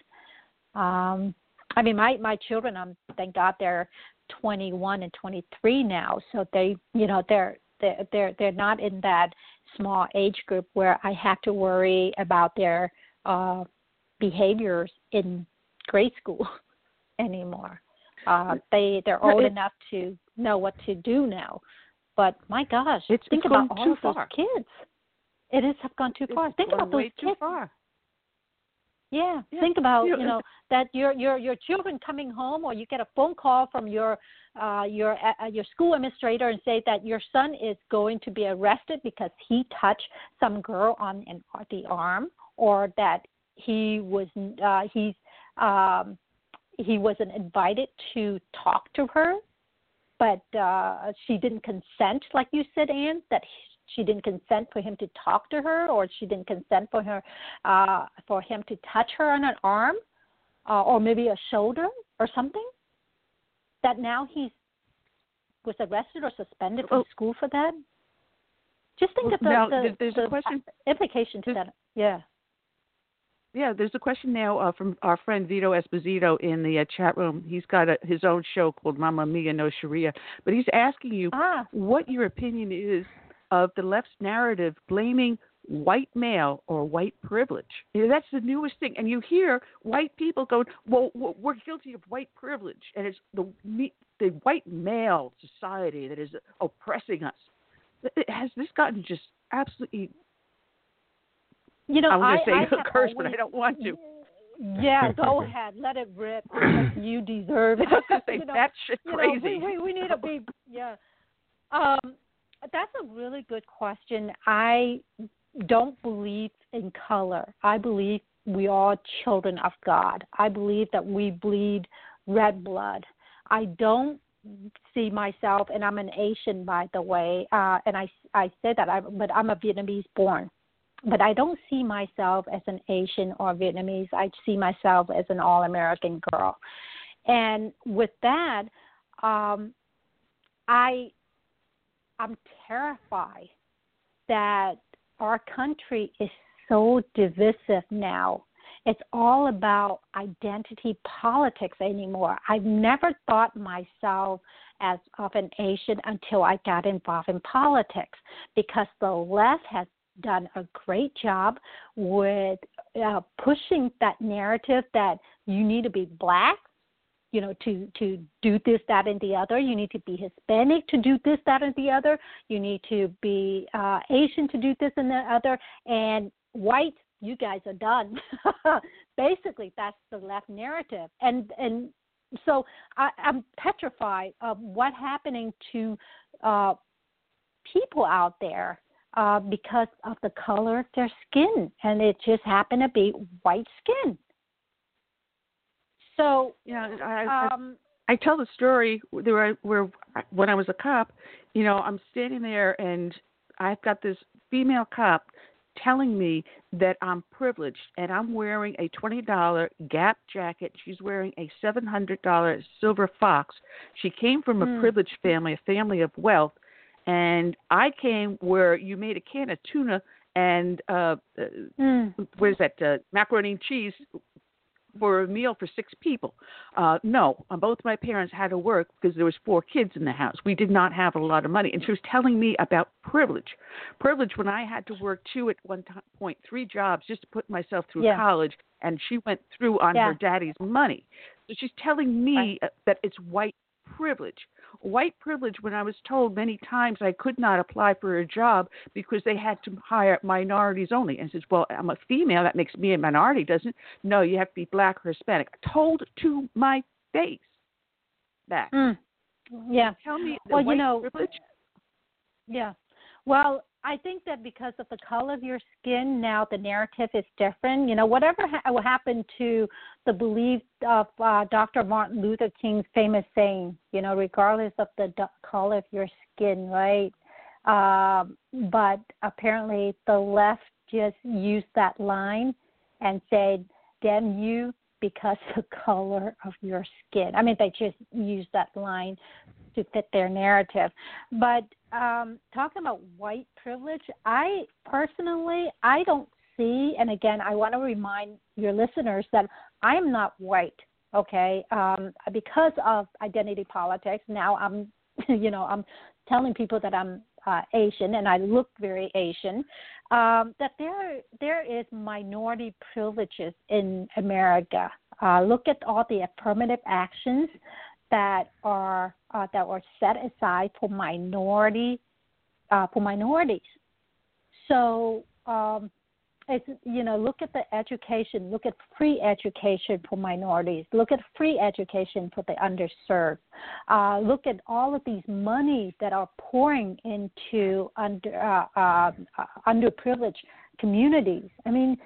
Um, I mean, my my children, um, thank God they're 21 and 23 now, so they, you know, they're they're they're, they're not in that small age group where I have to worry about their uh, behaviors in grade school anymore. Uh, they they're old it- enough to know what to do now. But my gosh, It's- think about all too of those far. kids. It is have gone too far. It's think about those kids. Yeah. Yeah. Think about You you know, know that your your your children coming home, or you get a phone call from your uh, your uh, your school administrator and say that your son is going to be arrested because he touched some girl on an, the arm, or that he was uh, he's um, he wasn't invited to talk to her, but uh, she didn't consent, like you said, Anne, that she didn't consent for him to talk to her, or she didn't consent for her uh, for him to touch her on an arm, uh, or maybe a shoulder or something. That now he's was arrested or suspended from school for that. Just think of the, now, the, there's the a question. implication to that. Yeah. Yeah, there's a question now uh, from our friend Vito Esposito in the uh, chat room. He's got a, his own show called Mamma Mia No Sharia, but he's asking you Ah. what your opinion is of the left's narrative blaming white male or white privilege. You know, that's the newest thing, and you hear white people going, "Well, we're guilty of white privilege," and it's the the white male society that is oppressing us. It- Has this gotten just absolutely? You know, I I, going to say I a have curse, but I don't want to. Yeah, go ahead. Let it rip. you deserve it. I was going to say You know, that shit you know, crazy. we, we we need to be yeah. Um, that's a really good question. I don't believe in color. I believe we are children of God. I believe that we bleed red blood. I don't see myself, and I'm an Asian, by the way, uh, and I I say that, I, but I'm a Vietnamese born. But I don't see myself as an Asian or Vietnamese. I see myself as an all-American girl. And with that, um, I I'm terrified that our country is so divisive now. It's all about identity politics anymore. I've never thought myself as of an Asian until I got involved in politics because the left has done a great job with uh, pushing that narrative that you need to be black you know to to do this that and the other. You need to be hispanic to do this that and the other. You need to be uh asian to do this and the other. And white you guys are done. Basically that's the left narrative. And and so I, i'm petrified of what happening to uh people out there uh because of the color of their skin. And it just happened to be white skin so yeah, I, um, I, I tell the story where, I, where when I was a cop, you know, I'm standing there and I've got this female cop telling me that I'm privileged and I'm wearing a $20 Gap jacket. She's wearing a $700 Silver Fox. She came from a Mm. privileged family, a family of wealth, and I came where you made a can of tuna and uh, uh mm, what is that uh, macaroni and cheese for a meal for six people. Uh, no, both my parents had to work because there was four kids in the house. We did not have a lot of money, and she was telling me about privilege. Privilege when I had to work two at one ti- point, three jobs just to put myself through Yeah. college, and she went through on Yeah. her daddy's money. So she's telling me uh that it's white privilege. White privilege when I was told many times I could not apply for a job because they had to hire minorities only. And says, Well, I'm a female, that makes me a minority, doesn't it? No, you have to be black or Hispanic. Told to my face that. mm, yeah Tell me Well, you know, privilege. Yeah. Well, I think that because of the color of your skin, now the narrative is different. You know, whatever ha- happened to the belief of uh, Dr. Martin Luther King's famous saying, you know, regardless of the d- color of your skin, right? Um, but apparently the left just used that line and said, damn you because the color of your skin. I mean, they just use that line to fit their narrative. But um, talking about white privilege, I personally I don't see, and again, I want to remind your listeners that I'm not white. Okay, um, because of identity politics, now I'm, you know, I'm telling people that I'm uh, Asian and I look very Asian. Um, that there there is minority privileges in America. Uh, look at all the affirmative actions that are uh, that were set aside for minority uh, for minorities. So um, it's you know look at the education, look at free education for minorities, look at free education for the underserved, uh, look at all of these monies that are pouring into under uh, uh, underprivileged communities. I mean.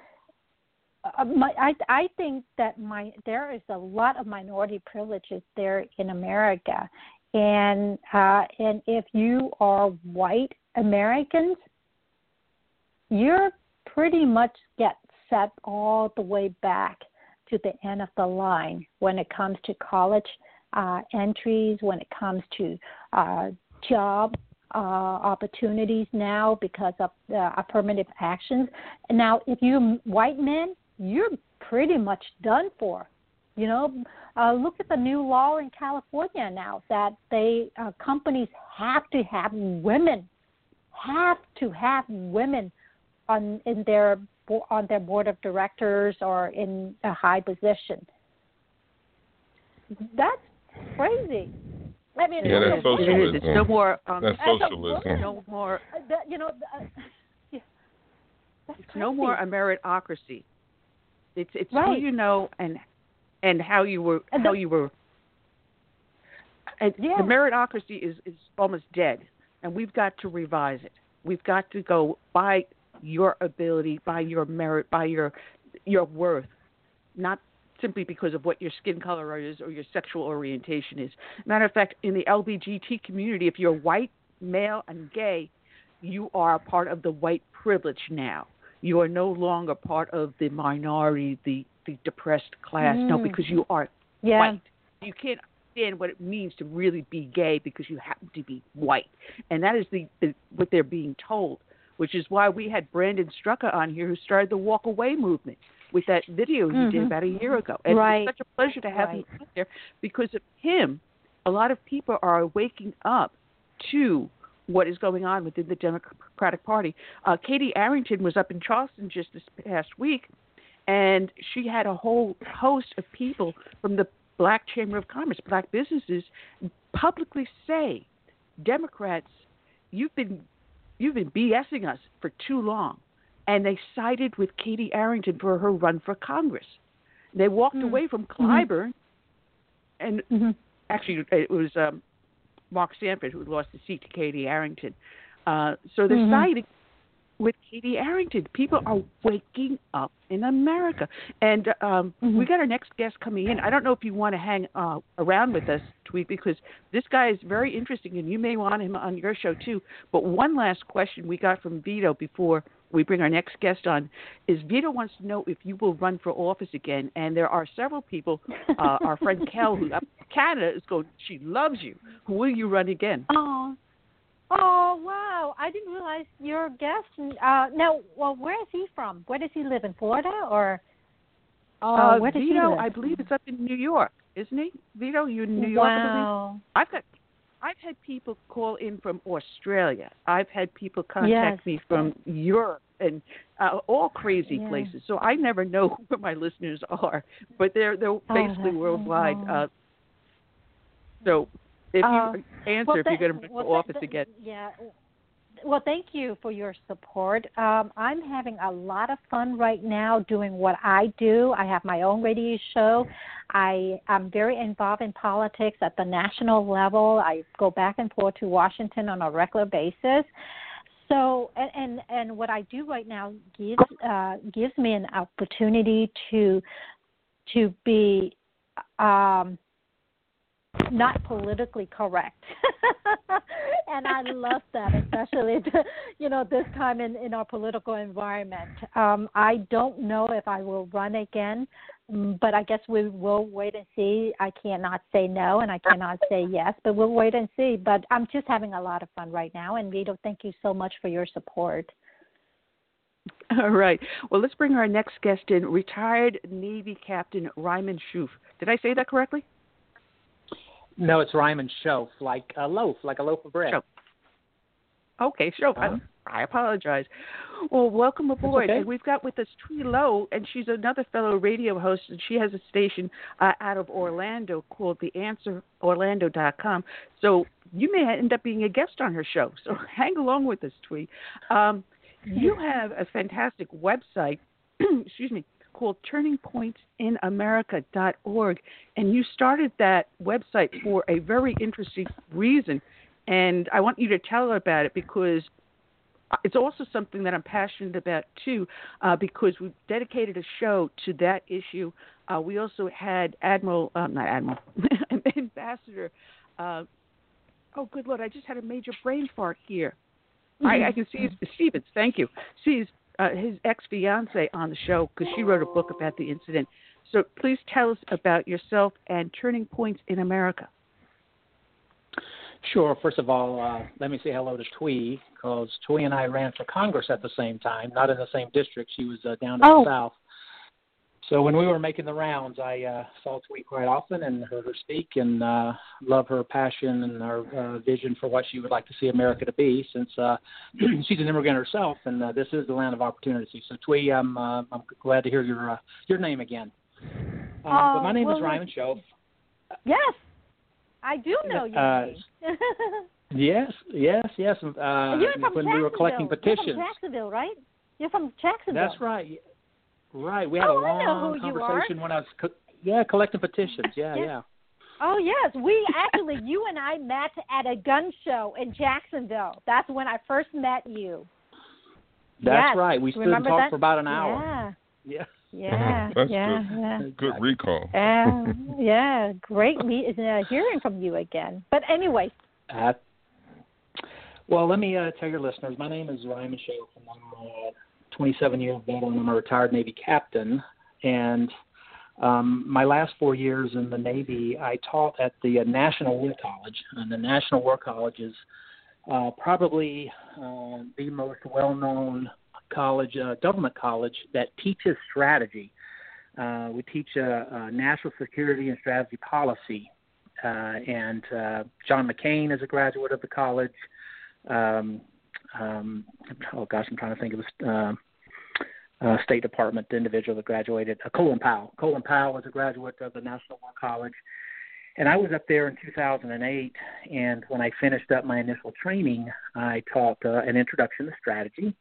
Uh, my, I I think that my there is a lot of minority privileges there in America, and uh, and if you are white Americans, you're pretty much get set all the way back to the end of the line when it comes to college uh, entries, when it comes to uh, job uh, opportunities now because of affirmative actions. Now, if you white men, you're pretty much done for. You know, uh, look at the new law in California now that they uh, companies have to have women, have to have women on in their on their board of directors or in a high position. That's crazy. I mean, Yeah, as that's a woman- It is. It's no socialism. more. Um, That's as a socialism. woman, no more. uh, the, you know, uh, yeah, that's It's no more a meritocracy. It's it's who you know and and how you were And how the- you were. And Yeah. the meritocracy is is almost dead, and we've got to revise it. We've got to go by your ability, by your merit, by your your worth, not simply because of what your skin color is or your sexual orientation is. Matter of fact, in the LBGT community, if you're white, male, and gay, you are a part of the white privilege now. You are no longer part of the minority, the the depressed class. No, Mm. because you are yeah. white. You can't understand what it means to really be gay because you happen to be white, and that is the, the what they're being told. Which is why we had Brandon Straka on here, who started the Walk Away movement with that video he did Mhm. about a year ago. And Right. it's such a pleasure to have Right. him there because of him. A lot of people are waking up to what is going on within the Democratic Party. Uh, Katie Arrington was up in Charleston just this past week, and she had a whole host of people from the Black Chamber of Commerce, black businesses, publicly say, Democrats, you've been you've been BSing us for too long, and they sided with Katie Arrington for her run for Congress. They walked Mm. away from Mhm. Clyburn, and hmm actually it was um, Mark Sanford who lost the seat to Katie Arrington. Uh, so they're Mhm. siding with Katie Arrington. People are waking up in America, and um, Mhm. we got our next guest coming in. I don't know if you want to hang uh, around with us, Thuy, because this guy is very interesting, and you may want him on your show too. But one last question we got from Vito before we bring our next guest on is Vito wants to know if you will run for office again. And there are several people. Uh, our friend Kel, who up in Canada, is going. She loves you. Will you run again? Oh, oh wow! I didn't realize your guest. Uh, now, well, where is he from? Where does he live in Florida or? Uh, where does he live? I believe it's up in New York, isn't he? Vito, you in New York? I believe? Wow. I've got. I've had people call in from Australia. I've had people contact Yes. me from Europe and uh, all crazy Yeah. places. So I never know where my listeners are, but they're they're basically that's worldwide. Uh, so if Uh, you answer Well, if you're tha- going to run well, office again, Yeah. Well, thank you for your support. Um, I'm having a lot of fun right now doing what I do. I have my own radio show. I am very involved in politics at the national level. I go back and forth to Washington on a regular basis. So, and and, and what I do right now gives uh, gives me an opportunity to to be um, not politically correct. and I love that, especially you know this time in in our political environment. Um, I don't know if I will run again, mm, but I guess we will wait and see. I cannot say no, and I cannot say yes, but we'll wait and see. But I'm just having a lot of fun right now, and Vito, thank you so much for your support. all right. Well, let's bring our next guest in, retired Navy Captain Ryman Schoof. Did I say that correctly? No, it's Ryman Shoaf, like a loaf, like a loaf of bread. Shoaf. Okay, sure. Uh-huh. I, I apologize. Well, welcome aboard. okay. And we've got with us Thuy Lowe, and she's another fellow radio host, and she has a station uh, out of Orlando called TheAnswerOrlando.com. So you may end up being a guest on her show. So hang along with us, Thuy. Um, you have a fantastic website, excuse me, called TurningPointsInAmerica.org, and you started that website for a very interesting reason. And I want you to tell her about it because it's also something that I'm passionate about too, uh, because we've dedicated a show to that issue. Uh, we also had Admiral, um, not Admiral, Ambassador. Uh, oh, good Lord! I just had a major brain fart here. I, I can see Stevens. Thank you. See uh, his ex fiance on the show because she wrote a book about the incident. So please tell us about yourself and Turning Points in America. Sure. First of all, uh, let me say hello to Thuy because Thuy and I ran for Congress at the same time, not in the same district. She was uh, down in Oh. the south. So when we were making the rounds, I uh, saw Thuy quite often and heard her speak, and uh, love her passion and her uh, vision for what she would like to see America to be. Since uh, she's an immigrant herself, and uh, this is the land of opportunity. So Thuy, I'm uh, I'm glad to hear your uh, your name again. Um, Oh, but my name well, is Ryman Shoaf. Yes, I do know you. Uh. Yes, yes, yes. Uh, You're from when we were collecting Jacksonville. petitions. You're from Jacksonville, right? You're from Jacksonville. That's right. Right. We had Oh, a I know long who you conversation when I was co- yeah collecting petitions. Yeah, Yeah. yeah. Oh yes, we actually you and I met at a gun show in Jacksonville. That's when I first met you. That's Yes. right. We stood and talked that? for about an hour. Yeah, Yeah. yeah, That's yeah, good. yeah. Good recall. Uh, yeah, great meet, uh, hearing from you again. But anyway, Uh, well, let me uh, tell your listeners. My name is Ryman Shoaf, from I'm a 27 year veteran. I'm a retired Navy captain, and um, my last four years in the Navy, I taught at the uh, National War College, and the National War College is uh, probably uh, the most well-known college, uh, government college that teaches strategy. Uh, we teach uh, uh, national security and strategy policy, uh, and uh, John McCain is a graduate of the college. Um, um, oh gosh, I'm trying to think of. Um, uh, State Department individual that graduated, uh, Colin Powell. Colin Powell was a graduate of the National War College. And I was up there in 2008, and when I finished up my initial training, I taught uh, an introduction to strategy.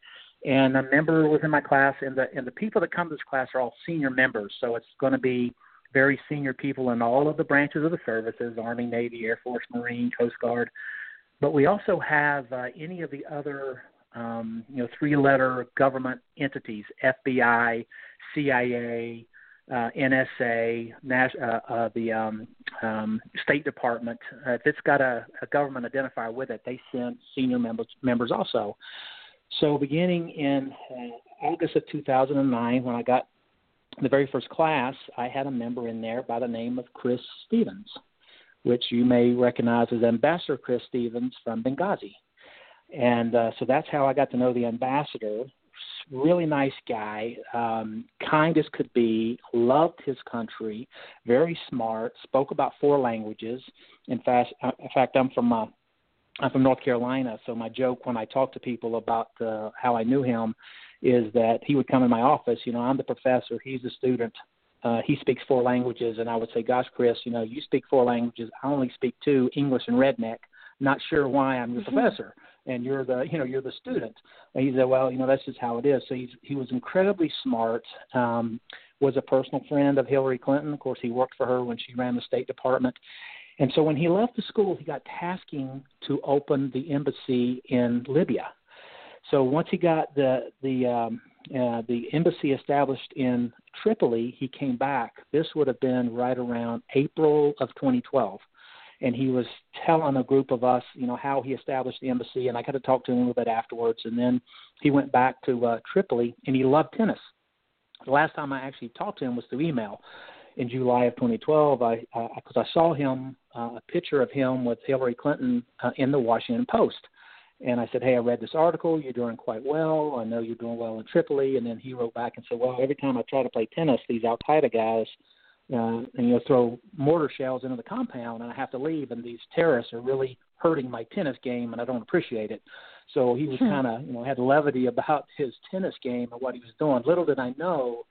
And a member was in my class, and the and the people that come to this class are all senior members, so it's going to be very senior people in all of the branches of the services: Army, Navy, Air Force, Marine, Coast Guard. But we also have uh, any of the other um, you know, three-letter government entities: FBI, CIA, uh, NSA, uh, uh, the um, um, State Department. Uh, if it's got a, a government identifier with it, they send senior members members also. So, beginning in uh, August of 2009, when I got the very first class, I had a member in there by the name of Chris Stevens, which you may recognize as Ambassador Chris Stevens from Benghazi. And uh, so that's how I got to know the ambassador. Really nice guy, um, kind as could be, loved his country, very smart, spoke about four languages. In fact, uh, in fact, I'm from uh, I'm from North Carolina, so my joke when I talk to people about uh, how I knew him is that he would come in my office. You know, I'm the professor, he's the student. Uh, he speaks four languages, and I would say, "Gosh, Chris, you know, you speak four languages. I only speak two: English and redneck. Not sure why I'm your mm-hmm. professor." and you're the you know you're the student and he said well you know that's just how it is so he's he was incredibly smart um was a personal friend of hillary clinton of course he worked for her when she ran the state department and so when he left the school he got tasking to open the embassy in libya so once he got the the um uh, the embassy established in Tripoli, he came back. This would have been right around April of 2012 and he was telling a group of us, you know, how he established the embassy, and I got to talk to him a little bit afterwards. And then he went back to uh, Tripoli, and he loved tennis. The last time I actually talked to him was through email in July of 2012. I because uh, I saw him uh, a picture of him with Hillary Clinton uh, in the Washington Post. And I said, hey, I read this article. You're doing quite well. I know you're doing well in Tripoli. And then he wrote back and said, well, every time I try to play tennis, these Al Qaeda guys uh, and you know throw mortar shells into the compound, and I have to leave, and these terrorists are really hurting my tennis game, and I don't appreciate it. So he was hmm. kind of you know had levity about his tennis game and what he was doing. Little did I know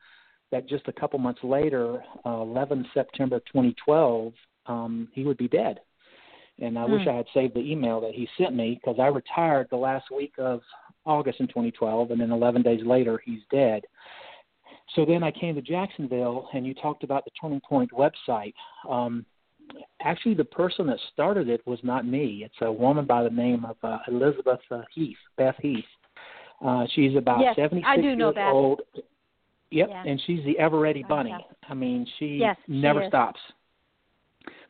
that just a couple months later, uh, 11 September 2012, um, he would be dead. And I hmm. wish I had saved the email that he sent me because I retired the last week of August in 2012, and then 11 days later, he's dead. So then I came to Jacksonville, and you talked about the Turning Point website. Um, actually, the person that started it was not me. It's a woman by the name of uh, Elizabeth uh, Heath, Beth Heath. Uh, she's about yes, 76 I do know years that. old. Yep, yeah. and she's the ever ready bunny. I mean, she yes, never she stops.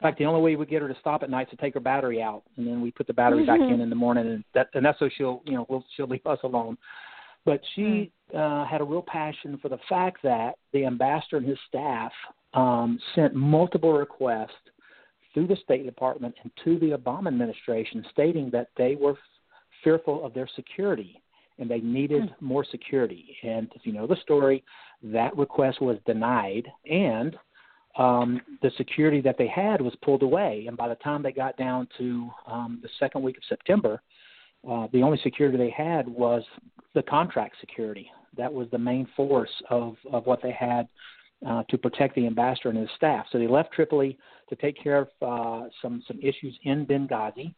In fact, the only way we would get her to stop at night is to take her battery out, and then we put the battery back Mm-hmm. in in the morning, and that and that's so she'll you know we'll, she'll leave us alone. But she Hmm. uh, had a real passion for the fact that the ambassador and his staff um, sent multiple requests through the State Department and to the Obama administration stating that they were fearful of their security and they needed Hmm. more security. And if you know the story, that request was denied and um, the security that they had was pulled away. And by the time they got down to um, the second week of September, uh, the only security they had was the contract security. That was the main force of, of what they had uh, to protect the ambassador and his staff. So they left Tripoli to take care of uh, some some issues in Benghazi,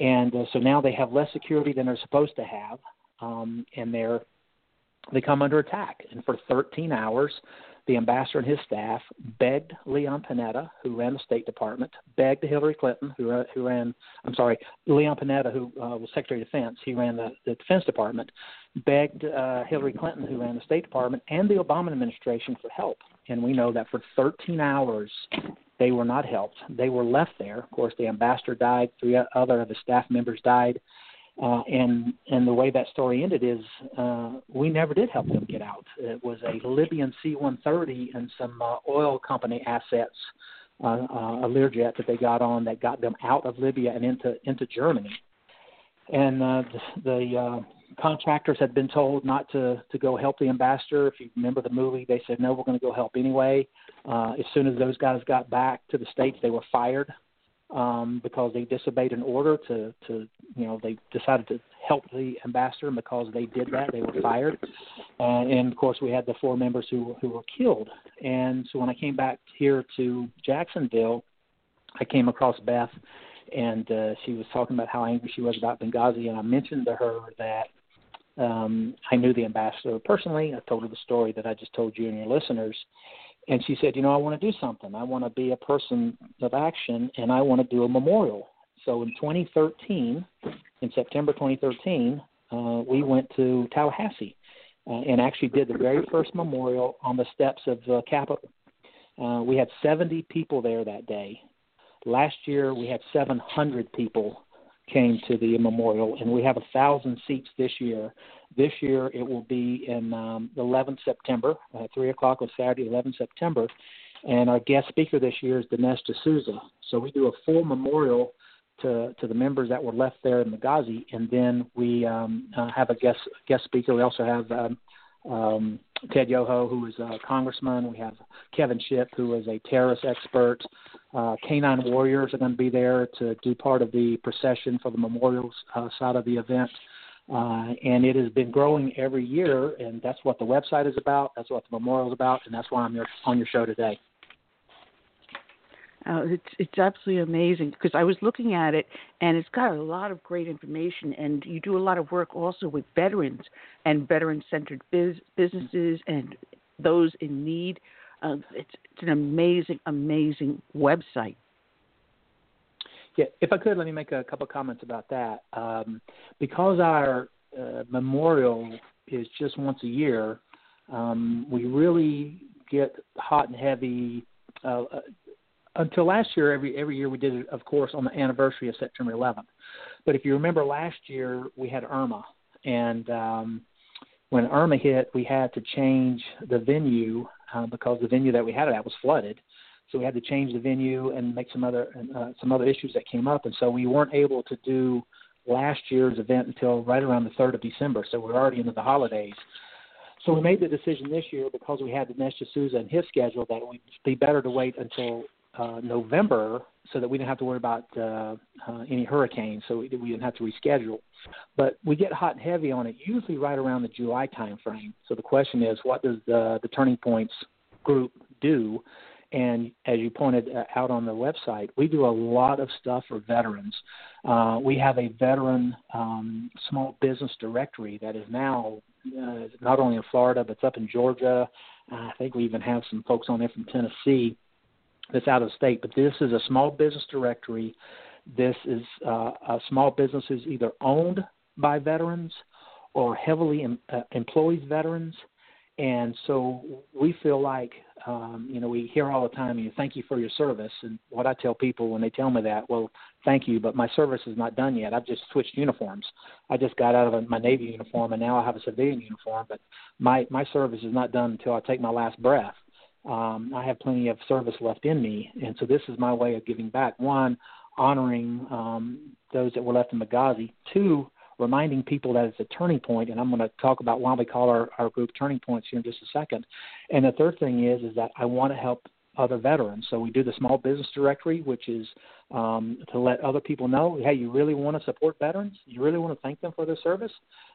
and uh, so now they have less security than they're supposed to have, um, and they're they come under attack. And for 13 hours, the ambassador and his staff begged Leon Panetta, who ran the State Department, begged Hillary Clinton, who, uh, who ran, I'm sorry, Leon Panetta, who uh, was Secretary of Defense, he ran the, the Defense Department, begged uh, Hillary Clinton, who ran the State Department, and the Obama administration for help. And we know that for 13 hours, they were not helped. They were left there. Of course, the ambassador died, three other of the staff members died. Uh, and and the way that story ended is uh, we never did help them get out. It was a Libyan C-130 and some uh, oil company assets, uh, uh, a Learjet that they got on that got them out of Libya and into into Germany. And uh, the, the uh, contractors had been told not to to go help the ambassador. If you remember the movie, they said no, we're going to go help anyway. Uh, as soon as those guys got back to the states, they were fired um, because they disobeyed an order to, to, you know, they decided to help the ambassador, and because they did that, they were fired. And of course, we had the four members who who were killed. And so when I came back here to Jacksonville, I came across Beth, and uh, she was talking about how angry she was about Benghazi, and I mentioned to her that um, I knew the ambassador personally. I told her the story that I just told you and your listeners, and she said, "You know, I want to do something. I want to be a person of action, and I want to do a memorial." So in 2013, in September 2013, uh, we went to Tallahassee uh, and actually did the very first memorial on the steps of the Capitol. Uh, we had 70 people there that day. Last year, we had 700 people came to the memorial, and we have a thousand seats this year. This year it will be in um, 11th September, uh, three o'clock on Saturday, 11th September, and our guest speaker this year is Dinesh D'Souza. So we do a full memorial to to the members that were left there in Benghazi, and then we um, uh, have a guest guest speaker. We also have um, um, Ted Yoho, who is a congressman. We have Kevin Shipp, who is a terrorist expert. Uh, Canine Warriors are going to be there to do part of the procession for the memorials uh, side of the event. Uh, and it has been growing every year, and that's what the website is about. That's what the memorial is about, and that's why I'm here on your show today. Uh, it's it's absolutely amazing because I was looking at it and it's got a lot of great information and you do a lot of work also with veterans and veteran centered biz, businesses and those in need. Uh, it's it's an amazing amazing website. Yeah, if I could, let me make a couple comments about that. Um, because our uh, memorial is just once a year, um, we really get hot and heavy uh, until last year, every every year we did it, of course, on the anniversary of September 11th. But if you remember, last year we had Irma, and um, when Irma hit, we had to change the venue uh, because the venue that we had it at was flooded. So we had to change the venue and make some other uh, some other issues that came up, and so we weren't able to do last year's event until right around the third of December. So we're already into the holidays. So we made the decision this year because we had Dinesh D'Souza and his schedule that it would be better to wait until uh, November so that we didn't have to worry about uh, uh, any hurricanes, so we, we didn't have to reschedule. But we get hot and heavy on it usually right around the July time frame. So the question is, what does the, the Turning Points group do? And as you pointed uh, out on the website, we do a lot of stuff for veterans. Uh, we have a veteran um, small business directory that is now uh, not only in Florida, but it's up in Georgia. Uh, I think we even have some folks on there from Tennessee that's out of state. But this is a small business directory. This is uh, a small businesses either owned by veterans or heavily em, uh, employs veterans. And so we feel like, um, you know, we hear all the time, you know, thank you for your service. And what I tell people when they tell me that, well, thank you, but my service is not done yet. I've just switched uniforms. I just got out of a, my Navy uniform and now I have a civilian uniform, but my, my service is not done until I take my last breath um, I have plenty of service left in me, and so this is my way of giving back. One, honoring um, those that were left in Benghazi. Two, reminding people that it's a turning point, and I'm going to talk about why we call our, our group Turning Points here in just a second. And the third thing is is that I want to help other veterans. So we do the small business directory, which is um, to let other people know, hey, you really want to support veterans? You really want to thank them for their service?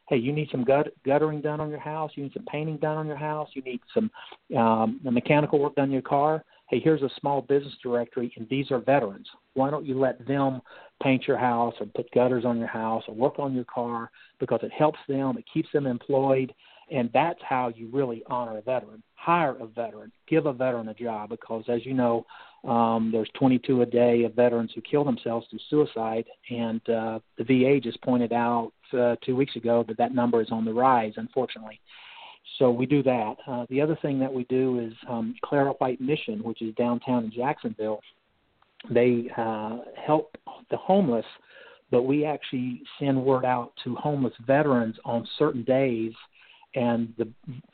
Hey, you need some gut- guttering done on your house. You need some painting done on your house. You need some um, mechanical work done on your car. Hey, here's a small business directory, and these are veterans. Why don't you let them paint your house or put gutters on your house or work on your car because it helps them, it keeps them employed, and that's how you really honor a veteran. Hire a veteran, give a veteran a job because, as you know, um, there's 22 a day of veterans who kill themselves through suicide, and uh, the VA just pointed out uh, two weeks ago that that number is on the rise, unfortunately. So we do that. Uh, the other thing that we do is um, Clara White Mission, which is downtown in Jacksonville. They uh, help the homeless, but we actually send word out to homeless veterans on certain days – and the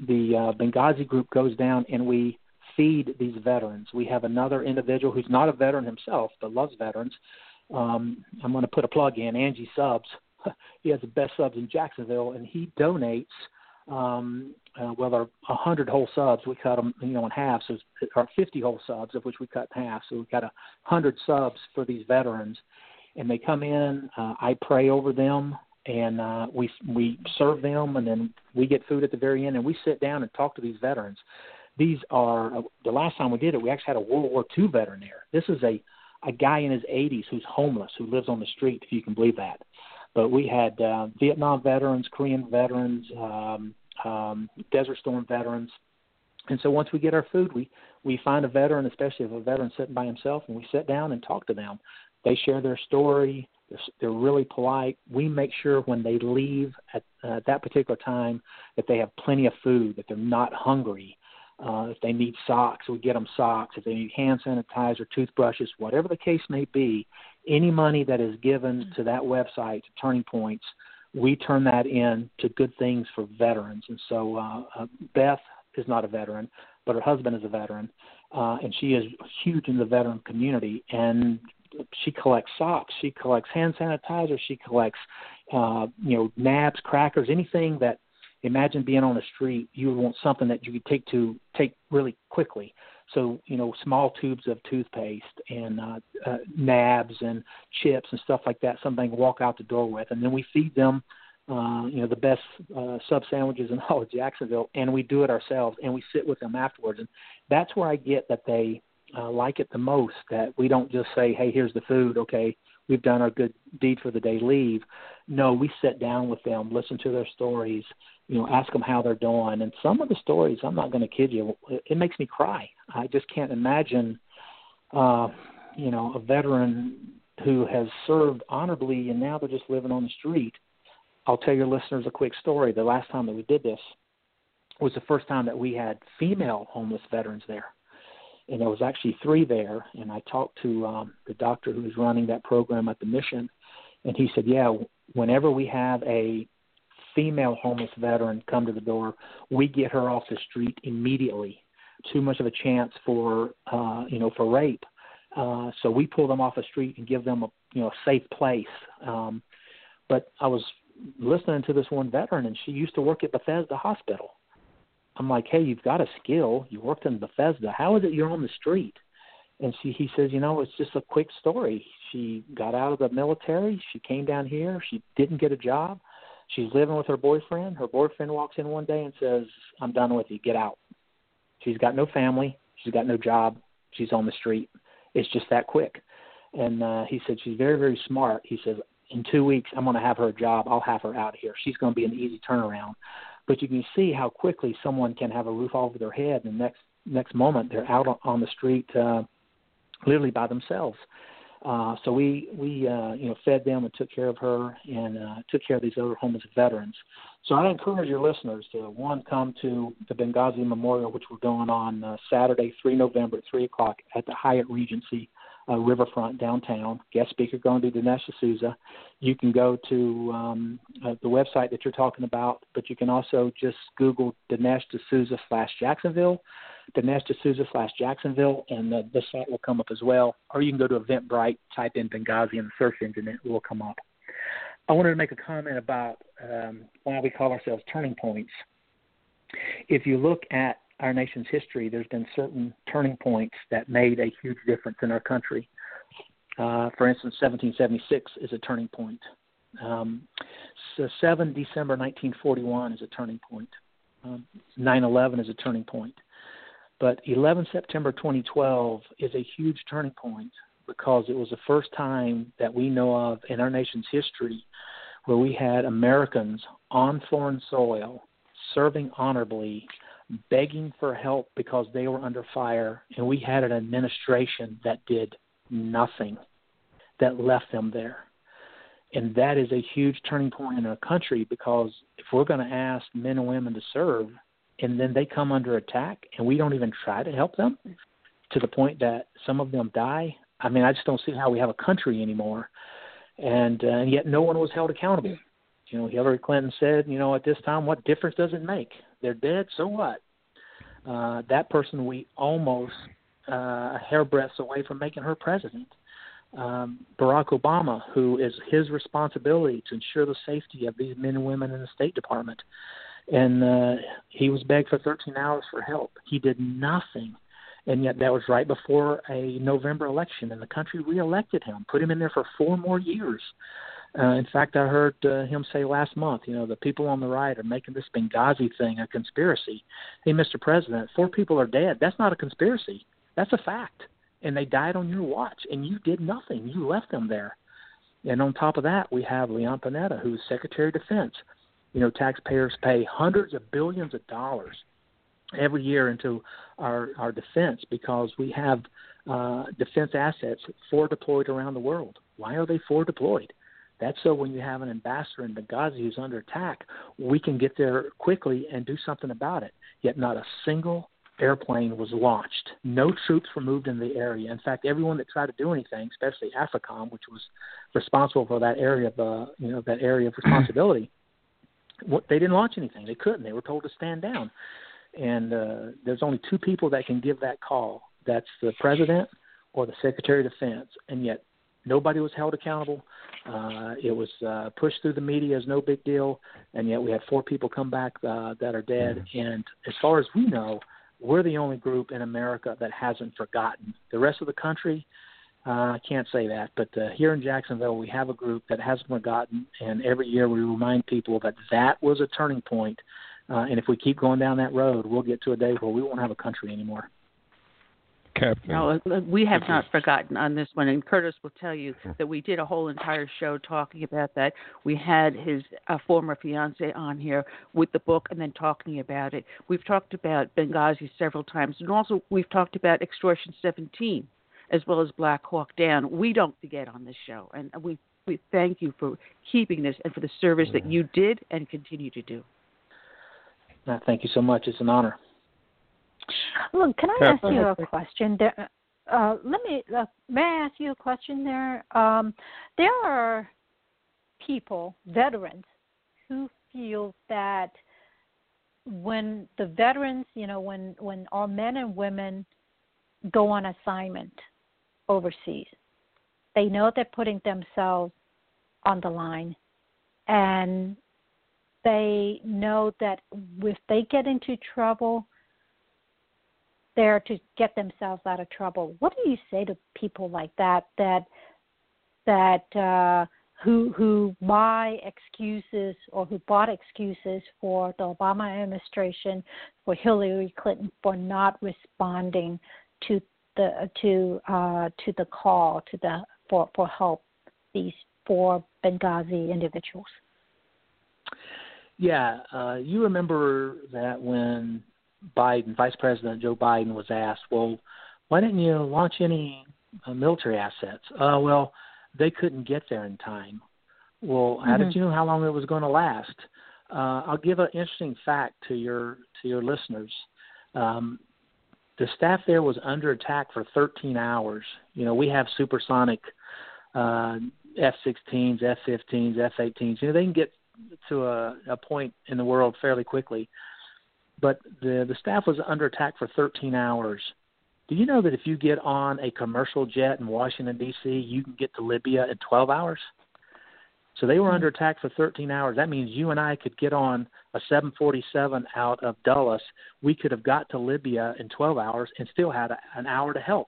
the uh, Benghazi group goes down and we feed these veterans. We have another individual who's not a veteran himself but loves veterans. Um, I'm going to put a plug in Angie Subs. he has the best subs in Jacksonville, and he donates um, uh, well, our 100 whole subs, we cut them, you know, in half, so or 50 whole subs, of which we cut in half. So we've got a 100 subs for these veterans, and they come in. Uh, I pray over them, and uh, we we serve them, and then we get food at the very end, and we sit down and talk to these veterans. These are uh, the last time we did it, we actually had a World War II veteran there. This is a a guy in his 80s who's homeless, who lives on the street, if you can believe that. But we had uh, Vietnam veterans, Korean veterans, um, um, Desert Storm veterans. And so once we get our food, we we find a veteran, especially if a veteran sitting by himself, and we sit down and talk to them. They share their story. They're, they're really polite. We make sure when they leave at, uh, that particular time that they have plenty of food, that they're not hungry. Uh, if they need socks, we get them socks. If they need hand sanitizer, toothbrushes, whatever the case may be, any money that is given to that website, to Turning Points, we turn that in to good things for veterans. And so uh, uh, Beth is not a veteran, but her husband is a veteran, uh, and she is huge in the veteran community. And she collects socks, she collects hand sanitizer, she collects, uh, you know, nabs, crackers, anything that. Imagine being on the street. You would want something that you could take to take really quickly. So you know, small tubes of toothpaste and uh, uh, nabs and chips and stuff like that. Something to walk out the door with, and then we feed them. Uh, you know the best uh, sub sandwiches in all of Jacksonville, and we do it ourselves, and we sit with them afterwards, and that's where I get that they uh, like it the most. That we don't just say, "Hey, here's the food. Okay, we've done our good deed for the day. Leave." No, we sit down with them, listen to their stories, you know, ask them how they're doing. And some of the stories, I'm not going to kid you, it, makes me cry. I just can't imagine, uh, you know, a veteran who has served honorably and now they're just living on the street. I'll tell your listeners a quick story. The last time that we did this was the first time that we had female homeless veterans there. And there was actually three there. And I talked to um, the doctor who was running that program at the mission. And he said, yeah, whenever we have a female homeless veteran come to the door, we get her off the street immediately. Too much of a chance for uh, you know for rape. Uh, so we pull them off the street and give them a you know a safe place. Um, but I was listening to this one veteran, and she used to work at Bethesda Hospital. I'm like, hey, you've got a skill. You worked in Bethesda. How is it you're on the street? And she, he says, you know, it's just a quick story. She got out of the military. She came down here. She didn't get a job. She's living with her boyfriend. Her boyfriend walks in one day and says, I'm done with you. Get out. She's got no family. She's got no job. She's on the street. It's just that quick. And uh, he said, she's very, very smart. He says, in two weeks, I'm going to have her a job. I'll have her out here. She's going to be an easy turnaround. But you can see how quickly someone can have a roof over their head, and next next moment they're out on the street, uh, literally by themselves. Uh, so we we uh, you know fed them and took care of her and uh, took care of these other homeless veterans. So I encourage your listeners to one come to the Benghazi Memorial, which we're going on uh, Saturday, 3 November at 3 o'clock at the Hyatt Regency uh, Riverfront downtown. Guest speaker going to be Dinesh D'Souza. You can go to um, uh, the website that you're talking about, but you can also just Google Dinesh D'Souza slash Jacksonville Dinesh D'Souza slash Jacksonville, and the, the site will come up as well. Or you can go to Eventbrite, type in Benghazi in the search engine, and it will come up. I wanted to make a comment about um, why we call ourselves turning points. If you look at our nation's history, there's been certain turning points that made a huge difference in our country. Uh, for instance, 1776 is a turning point. Um, so 7 December 1941 is a turning point. Um, 9/11 is a turning point. But 11 September 2012 is a huge turning point because it was the first time that we know of in our nation's history where we had Americans on foreign soil serving honorably, begging for help because they were under fire, and we had an administration that did nothing, that left them there. And that is a huge turning point in our country because if we're going to ask men and women to serve, and then they come under attack and we don't even try to help them to the point that some of them die. I mean, I just don't see how we have a country anymore. And, uh, and yet no one was held accountable. You know, Hillary Clinton said, you know, at this time, what difference does it make? They're dead, so what? Uh, that person we almost uh, a hairbreadth away from making her president. Um, Barack Obama, who is his responsibility to ensure the safety of these men and women in the State Department and uh, he was begged for 13 hours for help. He did nothing, and yet that was right before a November election, and the country reelected him, put him in there for four more years. Uh, in fact, I heard uh, him say last month, you know, the people on the right are making this Benghazi thing a conspiracy. Hey, Mr. President, four people are dead. That's not a conspiracy. That's a fact. And they died on your watch, and you did nothing. You left them there. And on top of that, we have Leon Panetta, who's Secretary of Defense. You know, taxpayers pay hundreds of billions of dollars every year into our our defense because we have uh, defense assets forward deployed around the world. Why are they forward deployed? That's so when you have an ambassador in Benghazi who's under attack, we can get there quickly and do something about it. Yet not a single airplane was launched. No troops were moved in the area. In fact, everyone that tried to do anything, especially AFRICOM, which was responsible for that area of uh, you know that area of responsibility, they didn't launch anything. They couldn't. They were told to stand down. And uh, there's only two people that can give that call. That's the president or the secretary of defense. And yet nobody was held accountable. Uh, it was uh, pushed through the media as no big deal, and yet we had four people come back uh, that are dead. And as far as we know, we're the only group in America that hasn't forgotten. The rest of the country, uh, can't say that, but uh, here in Jacksonville, we have a group that hasn't forgotten, and every year we remind people that that was a turning point. Uh, and if we keep going down that road, we'll get to a day where we won't have a country anymore. Captain. No, uh, we have not forgotten on this one, and Curtis will tell you that we did a whole entire show talking about that. We had his uh, former fiance on here with the book, and then talking about it. We've talked about Benghazi several times, and also we've talked about Extortion 17, as well as Black Hawk Down. We don't forget on this show, and we we thank you for keeping this and for the service that you did and continue to do. Uh, thank you so much. It's an honor. Look, can I ask you a question? There, uh, let me. Uh, may I ask you a question? There, um, there are people, veterans, who feel that when the veterans, you know, when when our men and women go on assignment overseas, they know they're putting themselves on the line, and they know that if they get into trouble there to get themselves out of trouble. What do you say to people like that that that uh, who who buy excuses or who bought excuses for the Obama administration, for Hillary Clinton for not responding to the to uh, to the call to the for for help these four Benghazi individuals? Yeah, uh, you remember that when Biden, Vice President Joe Biden, was asked, "Well, why didn't you launch any uh, military assets?" Uh, well, they couldn't get there in time. Well, how mm-hmm. did you know how long it was going to last? Uh, I'll give an interesting fact to your to your listeners. Um, the staff there was under attack for 13 hours. You know, we have supersonic uh, F-16s, F-15s, F-18s. You know, they can get to a, a point in the world fairly quickly but the the staff was under attack for 13 hours. Do you know that if you get on a commercial jet in Washington D.C., you can get to Libya in 12 hours? So they were mm-hmm. under attack for 13 hours. That means you and I could get on a 747 out of Dulles. We could have got to Libya in 12 hours and still had a, an hour to help.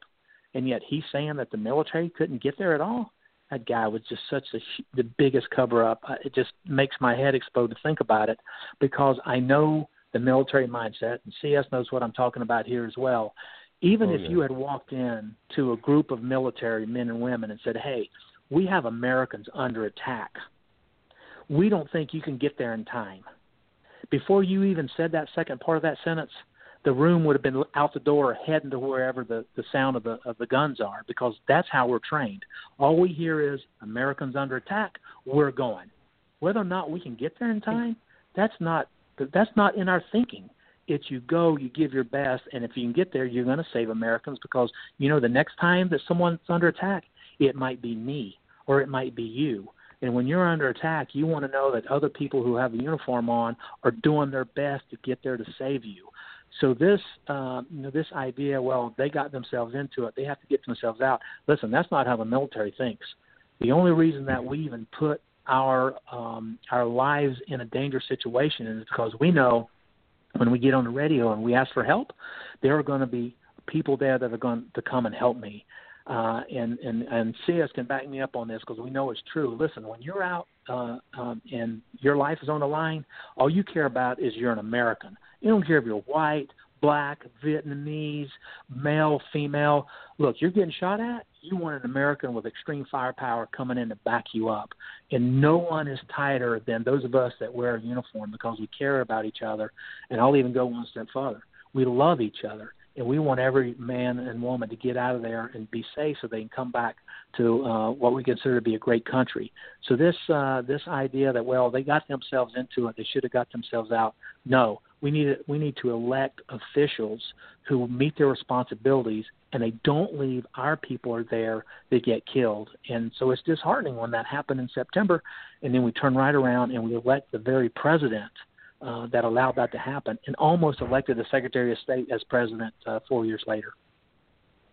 And yet he's saying that the military couldn't get there at all. That guy was just such a, the biggest cover up. It just makes my head explode to think about it because I know the military mindset, and CS knows what I'm talking about here as well. Even oh, if yeah. you had walked in to a group of military men and women and said, "Hey, we have Americans under attack. We don't think you can get there in time." Before you even said that second part of that sentence, the room would have been out the door heading to wherever the, the sound of the of the guns are because that's how we're trained. All we hear is Americans under attack, we're going. Whether or not we can get there in time, that's not that's not in our thinking. It's you go, you give your best, and if you can get there, you're going to save Americans because you know the next time that someone's under attack, it might be me or it might be you. And when you're under attack, you want to know that other people who have a uniform on are doing their best to get there to save you. So this, uh, you know, this idea, well, they got themselves into it, they have to get themselves out. Listen, that's not how the military thinks. The only reason that we even put our um, our lives in a dangerous situation is because we know when we get on the radio and we ask for help, there are going to be people there that are going to come and help me. Uh, and and and CS can back me up on this because we know it's true. Listen, when you're out uh, um, and your life is on the line, all you care about is you're an American. You don't care if you're white, black, Vietnamese, male, female. Look, you're getting shot at. You want an American with extreme firepower coming in to back you up. And no one is tighter than those of us that wear a uniform because we care about each other. And I'll even go one step further. We love each other and we want every man and woman to get out of there and be safe so they can come back to uh, what we consider to be a great country. So this uh, this idea that well they got themselves into it, they should have got themselves out. No, we need we need to elect officials who meet their responsibilities and they don't leave our people are there that get killed. And so it's disheartening when that happened in September, and then we turn right around and we elect the very president uh, that allowed that to happen, and almost elected the Secretary of State as president uh, four years later.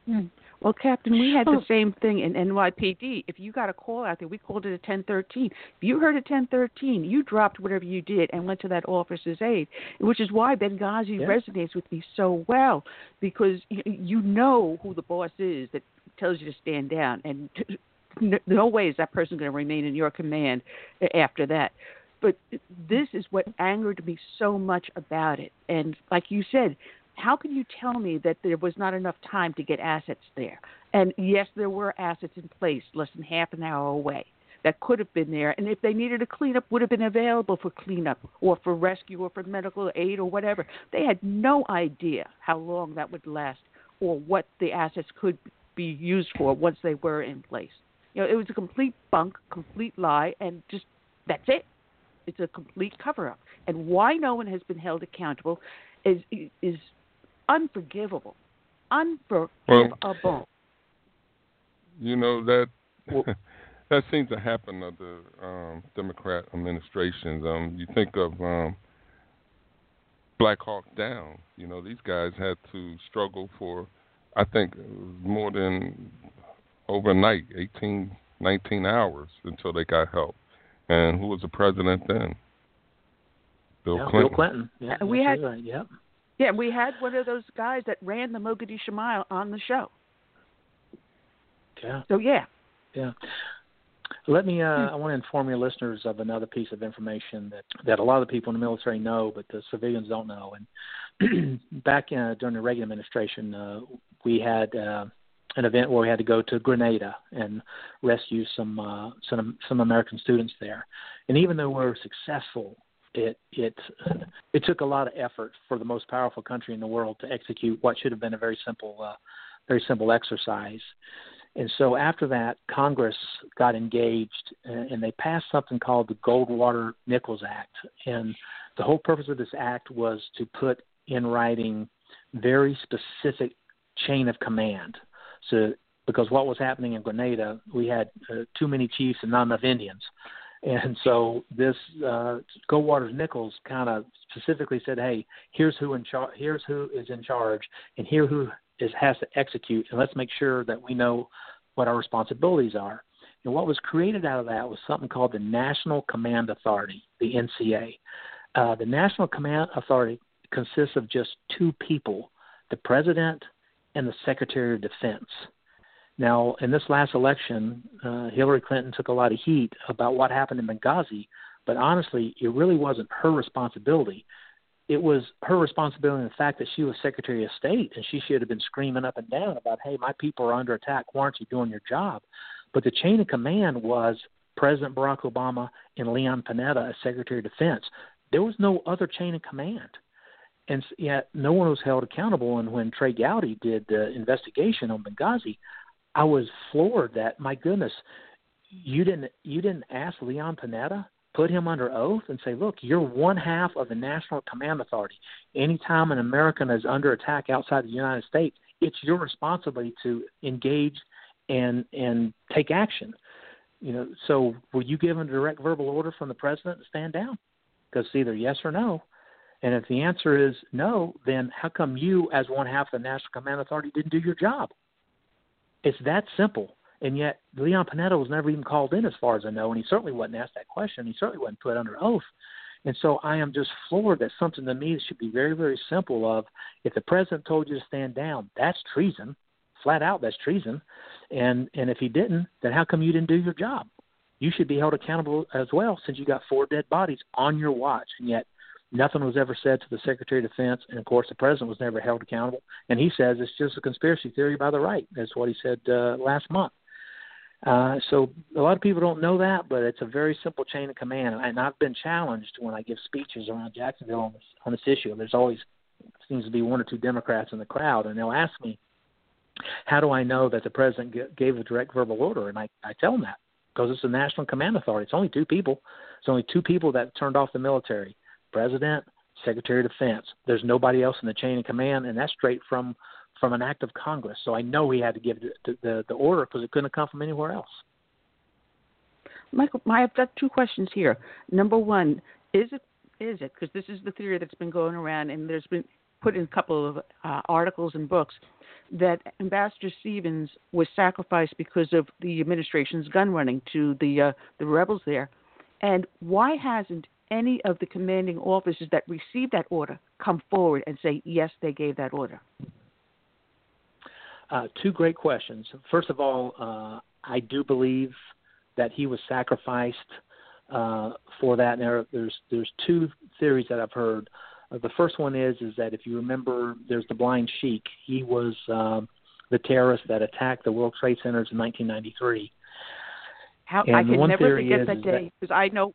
Hmm. Well, Captain, we had the oh. same thing in NYPD. If you got a call out there, we called it a 1013. If you heard a 1013, you dropped whatever you did and went to that officer's aid, which is why Benghazi yeah. resonates with me so well because you know who the boss is that tells you to stand down, and no way is that person going to remain in your command after that. But this is what angered me so much about it. And like you said, how can you tell me that there was not enough time to get assets there? And yes, there were assets in place less than half an hour away that could have been there. And if they needed a cleanup, would have been available for cleanup or for rescue or for medical aid or whatever. They had no idea how long that would last or what the assets could be used for once they were in place. You know, it was a complete bunk, complete lie, and just that's it. It's a complete cover up. And why no one has been held accountable is is unforgivable. Unforgivable. Well, you know that that seems to happen under um, Democrat administrations. Um, you think of um, Black Hawk Down. You know these guys had to struggle for, I think, more than overnight, 18, 19 hours until they got help. And who was the president then? Bill yeah, Clinton. Bill Clinton. Yeah, we had. Right. Yep. Yeah, we had one of those guys that ran the Mogadishu Mile on the show. Yeah. So yeah. Yeah. Let me. Uh, I want to inform your listeners of another piece of information that that a lot of the people in the military know, but the civilians don't know. And back uh, during the Reagan administration, uh, we had uh, an event where we had to go to Grenada and rescue some uh, some some American students there. And even though we were successful it it it took a lot of effort for the most powerful country in the world to execute what should have been a very simple uh, very simple exercise. And so after that, Congress got engaged and, they passed something called the Goldwater Nichols Act. And the whole purpose of this act was to put in writing very specific chain of command. So because what was happening in Grenada, we had uh, too many chiefs and not enough Indians. And so this uh, Goldwater Nichols kind of specifically said, "Hey, here's who in charge. Here's who is in charge, and here who is has to execute. And let's make sure that we know what our responsibilities are." And what was created out of that was something called the National Command Authority, the NCA. Uh, the National Command Authority consists of just two people: the president and the Secretary of Defense. Now, in this last election, uh, Hillary Clinton took a lot of heat about what happened in Benghazi, but honestly, it really wasn't her responsibility. It was her responsibility in the fact that she was Secretary of State and she should have been screaming up and down about, hey, my people are under attack. Why aren't you doing your job? But the chain of command was President Barack Obama and Leon Panetta as Secretary of Defense. There was no other chain of command. And yet, no one was held accountable. And when Trey Gowdy did the investigation on Benghazi, I was floored that my goodness, you didn't you didn't ask Leon Panetta, put him under oath, and say, look, you're one half of the National Command Authority. Anytime an American is under attack outside the United States, it's your responsibility to engage and and take action. You know, so were you given a direct verbal order from the president to stand down? Because it's either yes or no. And if the answer is no, then how come you, as one half of the National Command Authority, didn't do your job? It's that simple. And yet Leon Panetta was never even called in, as far as I know, and he certainly wasn't asked that question. He certainly wasn't put under oath. And so I am just floored that something to me should be very, very simple. Of if the president told you to stand down, that's treason, flat out. That's treason. And and if he didn't, then how come you didn't do your job? You should be held accountable as well, since you got four dead bodies on your watch, and yet nothing was ever said to the Secretary of Defense, and of course the president was never held accountable. And he says it's just a conspiracy theory by the right. That's what he said uh, last month. Uh, so a lot of people don't know that, but it's a very simple chain of command. And I've been challenged when I give speeches around Jacksonville on this on this issue. There's always seems to be one or two Democrats in the crowd, and they'll ask me, "How do I know that the president g- gave a direct verbal order?" And I I tell them that because it's a national command authority. It's only two people. It's only two people that turned off the military: president, secretary of defense. There's nobody else in the chain of command, and that's straight from from an act of Congress. So I know he had to give the the, the order because it couldn't have come from anywhere else. Michael, I've got two questions here. Number one, is it is it because this is the theory that's been going around, and there's been put in a couple of uh, articles and books that Ambassador Stevens was sacrificed because of the administration's gun running to the uh, the rebels there, and why hasn't any of the commanding officers that received that order come forward and say yes, they gave that order? Uh, two great questions. First of all, uh, I do believe that he was sacrificed uh, for that. And there, there's there's two theories that I've heard. Uh, the first one is is that if you remember, there's the Blind Sheik. He was um, the terrorist that attacked the World Trade Centers in 1993. How I can never forget is, that day because I know,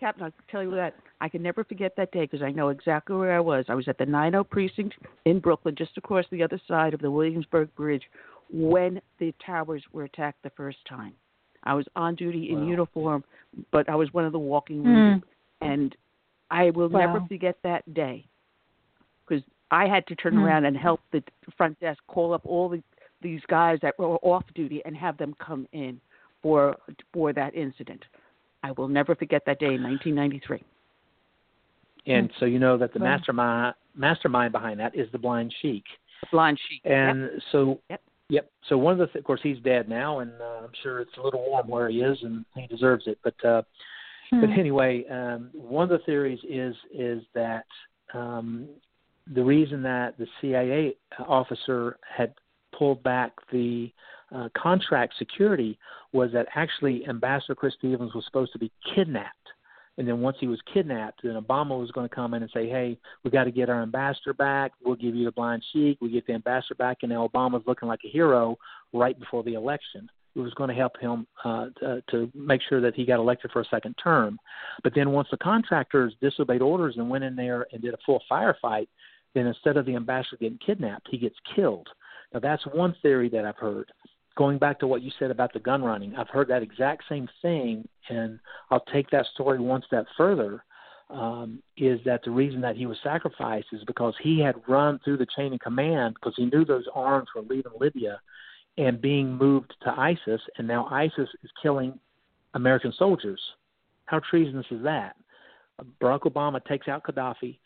Captain. I'll tell you that I can never forget that day because I know exactly where I was. I was at the 90 precinct in Brooklyn, just across the other side of the Williamsburg Bridge, when the towers were attacked the first time. I was on duty in Wow. uniform, but I was one of the walking wounded, and I will Wow. never forget that day because I had to turn Hmm. around and help the front desk call up all the these guys that were off duty and have them come in for for that incident. I will never forget that day in 1993. And so you know that the mastermind mastermind behind that is the Blind Sheik. The blonde sheik. And so, Yep. yep. So one of the, th- of course, he's dead now, and uh, I'm sure it's a little warm where he is, and he deserves it. But, uh, Hmm. but anyway, um, one of the theories is is that um, the reason that the CIA officer had pulled back the uh, contract security was that actually Ambassador Chris Stevens was supposed to be kidnapped. And then once he was kidnapped, then Obama was going to come in and say, "Hey, we got to get our ambassador back. We'll give you the blind sheik. We get the ambassador back." And now Obama's looking like a hero right before the election. It was going to help him uh, to, to make sure that he got elected for a second term. But then once the contractors disobeyed orders and went in there and did a full firefight, then instead of the ambassador getting kidnapped, he gets killed. Now that's one theory that I've heard. Going back to what you said about the gun running, I've heard that exact same thing, and I'll take that story one step further. Um, is that the reason that he was sacrificed is because he had run through the chain of command because he knew those arms were leaving Libya and being moved to ISIS, and now ISIS is killing American soldiers. How treasonous is that? Barack Obama takes out Gaddafi.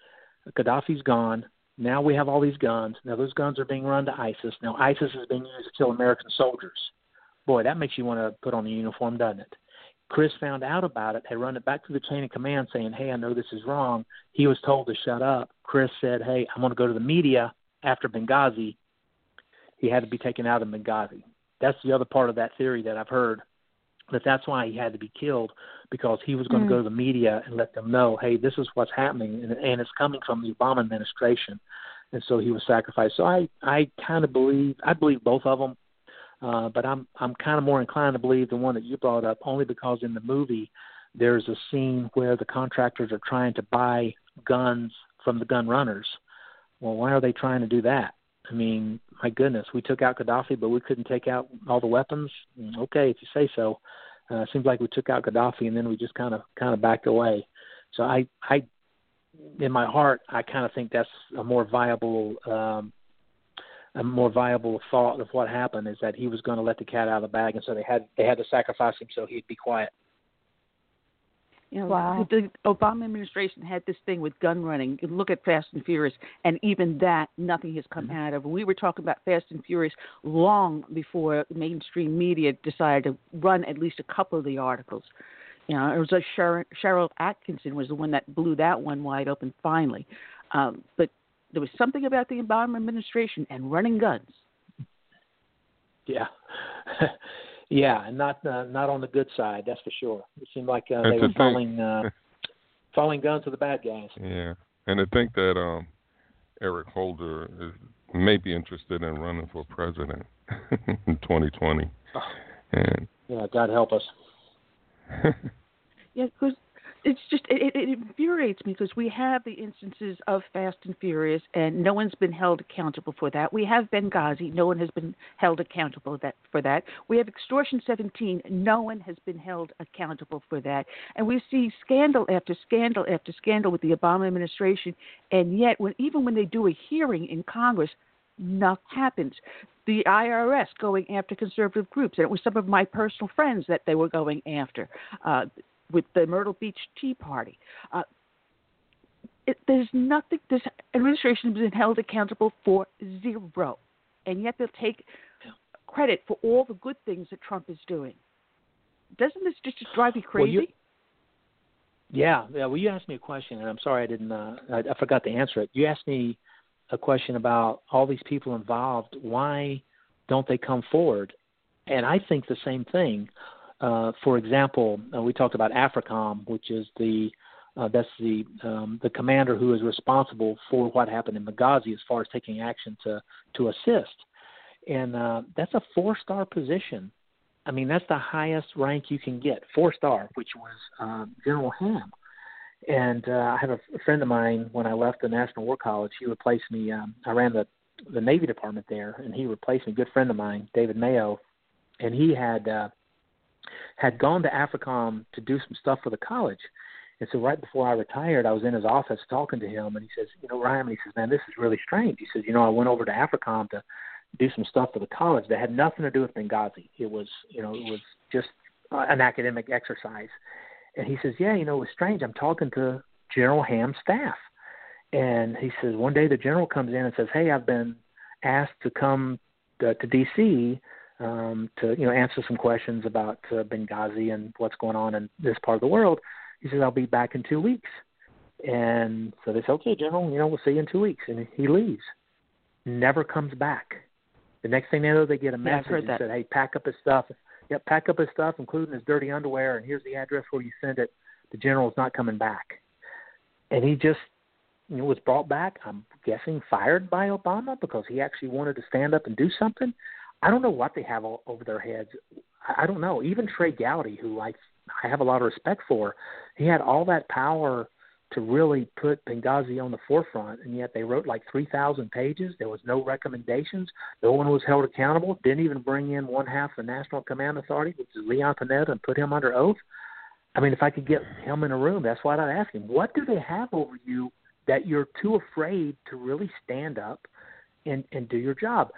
Gaddafi's gone. Now we have all these guns. Now those guns are being run to ISIS. Now ISIS is being used to kill American soldiers. Boy, that makes you want to put on the uniform, doesn't it? Chris found out about it, had run it back to the chain of command saying, Hey, I know this is wrong. He was told to shut up. Chris said, Hey, I'm going to go to the media after Benghazi. He had to be taken out of Benghazi. That's the other part of that theory that I've heard that that's why he had to be killed because he was going Mm. to go to the media and let them know, hey, this is what's happening, and, and it's coming from the Obama administration, and so he was sacrificed. So I, I kind of believe, I believe both of them, uh, but I'm, I'm kind of more inclined to believe the one that you brought up, only because in the movie there's a scene where the contractors are trying to buy guns from the gun runners. Well, why are they trying to do that? I mean, my goodness, we took out Gaddafi, but we couldn't take out all the weapons. Mm, Okay, if you say so. Uh, seems like we took out Gaddafi and then we just kind of kind of backed away. So I I in my heart I kind of think that's a more viable um, a more viable thought of what happened is that he was going to let the cat out of the bag, and so they had they had to sacrifice him so he'd be quiet. You know, Wow. the Obama administration had this thing with gun running. You Look at Fast and Furious, and even that, nothing has come out of. We were talking about Fast and Furious long before mainstream media decided to run at least a couple of the articles. You know, it was like Sharyl, Sharyl Atkinson was the one that blew that one wide open finally. Um, but there was something about the Obama administration and running guns. Yeah, yeah, and not uh, not on the good side, that's for sure. It seemed like uh, And they to were think- falling uh, falling guns to the bad guys. Yeah, and to think that um, Eric Holder is may be interested in running for president in 2020, and Yeah, God help us. Yeah, because it's just it, it, infuriates me because we have the instances of Fast and Furious, and no one's been held accountable for that. We have Benghazi, no one has been held accountable that for that. We have Extortion 17, no one has been held accountable for that. And we see scandal after scandal after scandal with the Obama administration, and yet when even when they do a hearing in Congress, nothing happens. The IRS going after conservative groups, and it was some of my personal friends that they were going after. Uh, with the Myrtle Beach Tea Party. Uh, it, there's nothing. This administration has been held accountable for zero, and yet they'll take credit for all the good things that Trump is doing. Doesn't this just drive you Well, crazy? you- Yeah, yeah. Well, you asked me a question, and I'm sorry I didn't. Uh, I, I forgot to answer it. You asked me a question about all these people involved. Why don't they come forward? And I think the same thing. Uh, for example, uh, we talked about AFRICOM, which is the uh, that's the um, the commander who is responsible for what happened in Benghazi as far as taking action to to assist. And uh, that's a four star position. I mean, that's the highest rank you can get, four star, which was um, General Ham. And uh, I have a friend of mine when I left the National War College. He replaced me. Um, I ran the the Navy department there, and he replaced me. Good friend of mine, David Mayo, and he had uh, had gone to AFRICOM to do some stuff for the college. And so right before I retired, I was in his office talking to him, and he says, "You know, Ryman," he says, "Man, this is really strange." He says, "You know, I went over to AFRICOM to do some stuff for the college that had nothing to do with Benghazi. It was, you know, it was just uh, an academic exercise." And he says, "Yeah, you know, it was strange. I'm talking to General Ham's staff, and he says one day the general comes in and says, "Hey, I've been asked to come to, to D.C." Um, to you know answer some questions about uh, Benghazi and what's going on in this part of the world. He says I'll be back in two weeks, and so they say, okay, General, you know we'll see you in two weeks, and he leaves, never comes back. The next thing they know, they get a message and that. said, hey, pack up his stuff. Yep, pack up his stuff, including his dirty underwear, and here's the address where you send it. The general's not coming back, and he just you know, was brought back. I'm guessing fired by Obama because he actually wanted to stand up and do something. I don't know what they have o- over their heads. I don't know. Even Trey Gowdy, who I I have a lot of respect for, he had all that power to really put Benghazi on the forefront, and yet they wrote like 3,000 pages. There was no recommendations. No one was held accountable. Didn't even bring in one half the National Command Authority, which is Leon Panetta, and put him under oath. I mean, if I could get him in a room, that's what I'd ask him. What do they have over you that you're too afraid to really stand up and and do your job?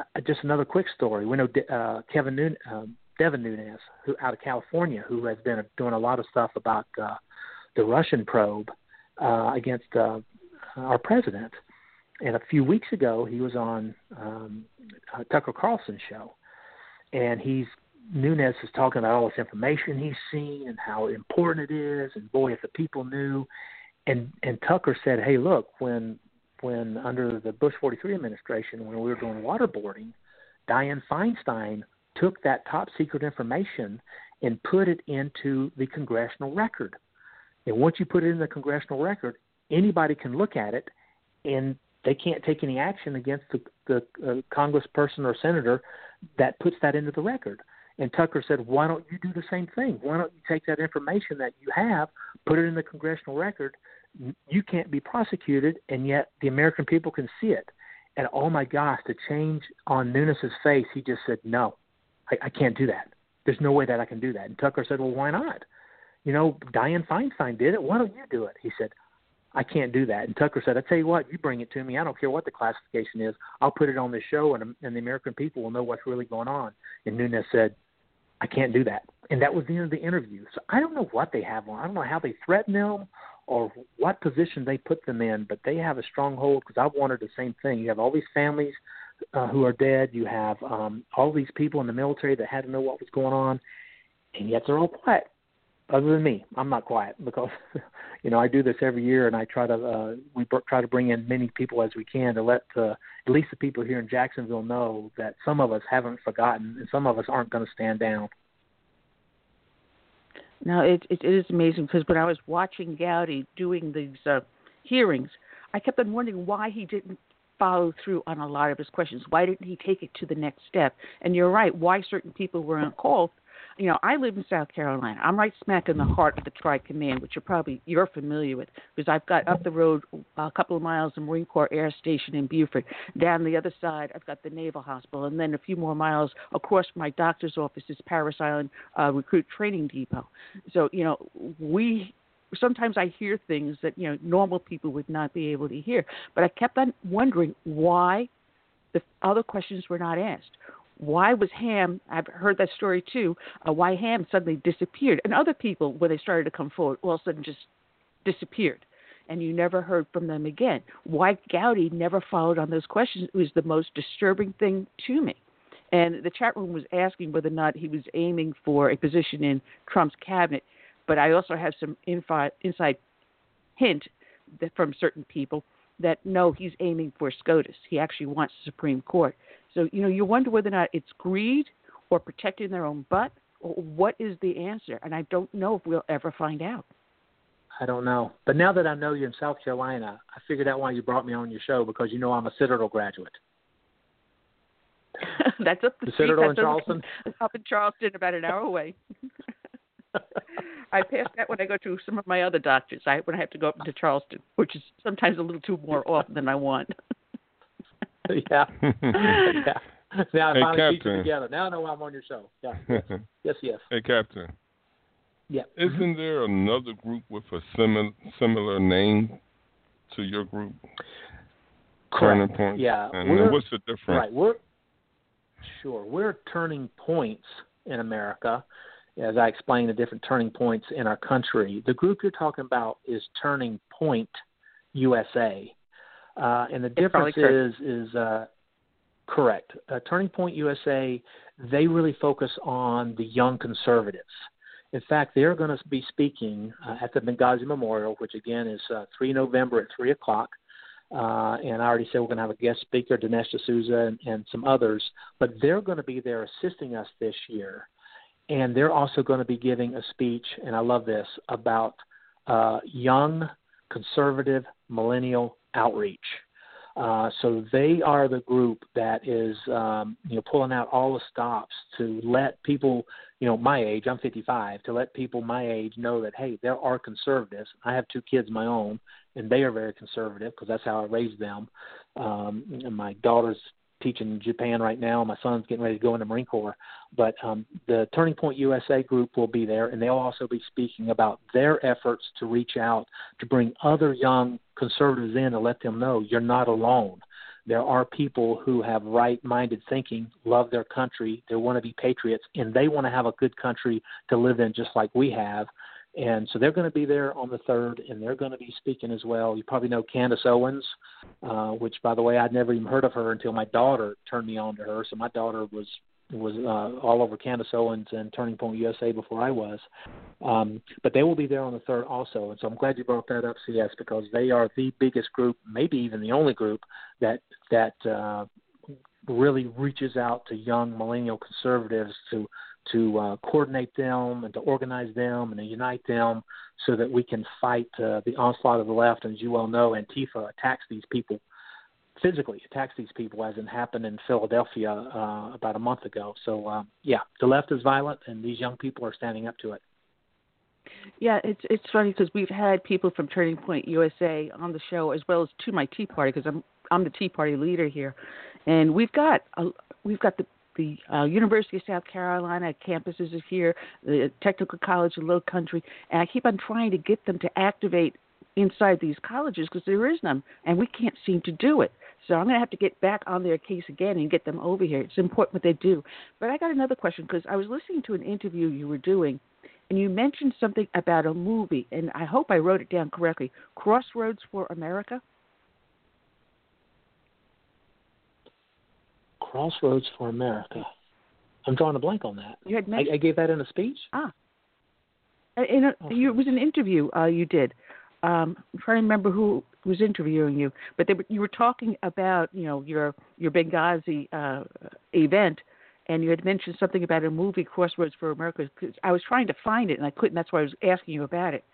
Uh, just another quick story. We know De- uh, Kevin Nun- um, Devin Nunes, who out of California, who has been doing a lot of stuff about uh, the Russian probe uh, against uh, our president. And a few weeks ago, he was on um, uh, Tucker Carlson's show, and he's Nunes is talking about all this information he's seen and how important it is, and boy, if the people knew. And and Tucker said, "Hey, look, when when under the Bush 43 administration, when we were doing waterboarding, Dianne Feinstein took that top secret information and put it into the congressional record. And once you put it in the congressional record, anybody can look at it, and they can't take any action against the, the uh, congressperson or senator that puts that into the record. And Tucker said, "Why don't you do the same thing? Why don't you take that information that you have, put it in the congressional record? You can't be prosecuted, and yet the American people can see it." And oh my gosh, the change on Nunes's face, he just said, "No, I, I can't do that. There's no way that I can do that." And Tucker said, "Well, why not? You know, Dianne Feinstein did it. Why don't you do it?" He said, I can't do that. And Tucker said, I tell you what, you bring it to me. I don't care what the classification is. I'll put it on the show, and, and the American people will know what's really going on. And Nunes said, I can't do that. And that was the end of the interview. So I don't know what they have on. I don't know how they threaten them or what position they put them in, but they have a stronghold because I've wondered the same thing. You have all these families uh, who are dead. You have um, all these people in the military that had to know what was going on, and yet they're all quiet. Other than me, I'm not quiet because you know I do this every year, and I try to uh, we br- try to bring in many people as we can to let uh, at least the people here in Jacksonville know that some of us haven't forgotten, and some of us aren't going to stand down. Now it, it it is amazing because when I was watching Gowdy doing these uh, hearings, I kept on wondering why he didn't follow through on a lot of his questions. Why didn't he take it to the next step? And you're right, why certain people weren't called. You know, I live in South Carolina. I'm right smack in the heart of the Tri Command, which you're probably you're familiar with, because I've got up the road a couple of miles the Marine Corps Air Station in Beaufort. Down the other side, I've got the Naval Hospital, and then a few more miles across my doctor's office is Parris Island uh, Recruit Training Depot. So you know, we sometimes I hear things that you know normal people would not be able to hear. But I kept on wondering why the other questions were not asked. Why was Ham? I've heard that story too. Uh, why Ham suddenly disappeared, and other people, when they started to come forward, all of a sudden just disappeared, and you never heard from them again. Why Gowdy never followed on those questions was the most disturbing thing to me. And the chat room was asking whether or not he was aiming for a position in Trump's cabinet but I also have some infi- inside hint that from certain people that no, he's aiming for SCOTUS. He actually wants the Supreme Court. So you know, you wonder whether or not it's greed or protecting their own butt, or what is the answer? And I don't know if we'll ever find out. I don't know. But now that I know you're in South Carolina, I figured out why you brought me on your show because you know I'm a Citadel graduate. That's up the, the. Citadel in Charleston. Up in Charleston, about an hour away. I pass that when I go to some of my other doctors. I when I have to go up to Charleston, which is sometimes a little too more often than I want. yeah. yeah. Now I Hey, finally Captain. together. Now I know I'm on your show. Yeah. Yes, yes. hey, Captain. Yeah. Isn't mm-hmm. there another group with a similar similar name to your group? Turning Points. Yeah. And what's the difference? Right. We're sure we're turning points in America. As I explained the different turning points in our country, the group you're talking about is Turning Point USA, uh, and the difference is is uh, correct. Uh, Turning Point USA, they really focus on the young conservatives. In fact, they're going to be speaking uh, at the Benghazi Memorial, which again is uh, 3 November at 3 o'clock. Uh, and I already said we're going to have a guest speaker, Dinesh D'Souza, and, and some others. But they're going to be there assisting us this year. And they're also going to be giving a speech, and I love this, about uh, young, conservative, millennial outreach. Uh, so they are the group that is, um, you know, pulling out all the stops to let people, you know, my age, I'm 55, to let people my age know that hey, there are conservatives. I have two kids my own, and they are very conservative because that's how I raised them. Um, and my daughter's teaching in Japan right now. My son's getting ready to go in the Marine Corps. But um, the Turning Point USA group will be there, and they'll also be speaking about their efforts to reach out to bring other young conservatives in and let them know you're not alone. There are people who have right minded thinking, love their country, they want to be patriots, and they want to have a good country to live in just like we have. And so they're going to be there on the third, and they're going to be speaking as well. You probably know Candace Owens, uh, which, by the way, I'd never even heard of her until my daughter turned me on to her. So my daughter was was uh, all over Candace Owens and Turning Point USA before I was. Um, but they will be there on the third also, and so I'm glad you brought that up, CS, because they are the biggest group, maybe even the only group that that uh, really reaches out to young millennial conservatives to to uh, coordinate them and to organize them and to unite them so that we can fight uh, the onslaught of the left. And as you well know, Antifa attacks these people physically, attacks these people, as it happened in Philadelphia uh, about a month ago. So, um, yeah, the left is violent, and these young people are standing up to it. Yeah, it's it's funny because we've had people from Turning Point USA on the show as well as to my Tea Party because I'm I'm the Tea Party leader here, and we've got a, we've got the the uh, University of South Carolina campuses are here, the Technical College of Low Country, and I keep on trying to get them to activate inside these colleges because there is none, and we can't seem to do it. So I'm going to have to get back on their case again and get them over here. It's important what they do. But I got another question because I was listening to an interview you were doing, and you mentioned something about a movie, and I hope I wrote it down correctly. Crossroads for America. Crossroads for America. I'm drawing a blank on that. You had mentioned. I, I gave that in a speech. Ah. In a, you, it was an interview uh, you did. Um, I'm trying to remember who was interviewing you, but they, you were talking about you know your your Benghazi uh, event, and you had mentioned something about a movie, Crossroads for America. Cause I was trying to find it and I couldn't. That's why I was asking you about it.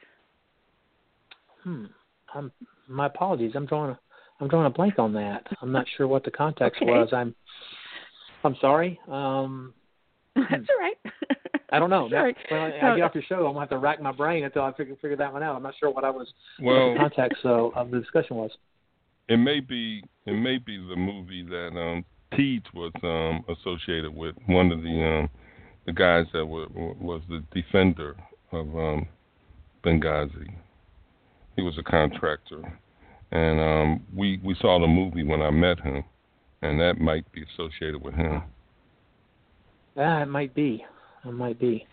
Hmm. I'm, my apologies. I'm drawing a I'm drawing a blank on that. I'm not sure what the context okay. was. I'm I'm sorry. Um, That's all right. I don't know. Sorry. When I, I get off your show, I'm gonna have to rack my brain until I figure figure that one out. I'm not sure what I was. Well, what the context so, of the discussion was. It may be it may be the movie that um Teach was um associated with one of the um the guys that were, was the defender of um Benghazi. He was a contractor, and um we we saw the movie when I met him, and that might be associated with him. Yeah, it might be. It might be.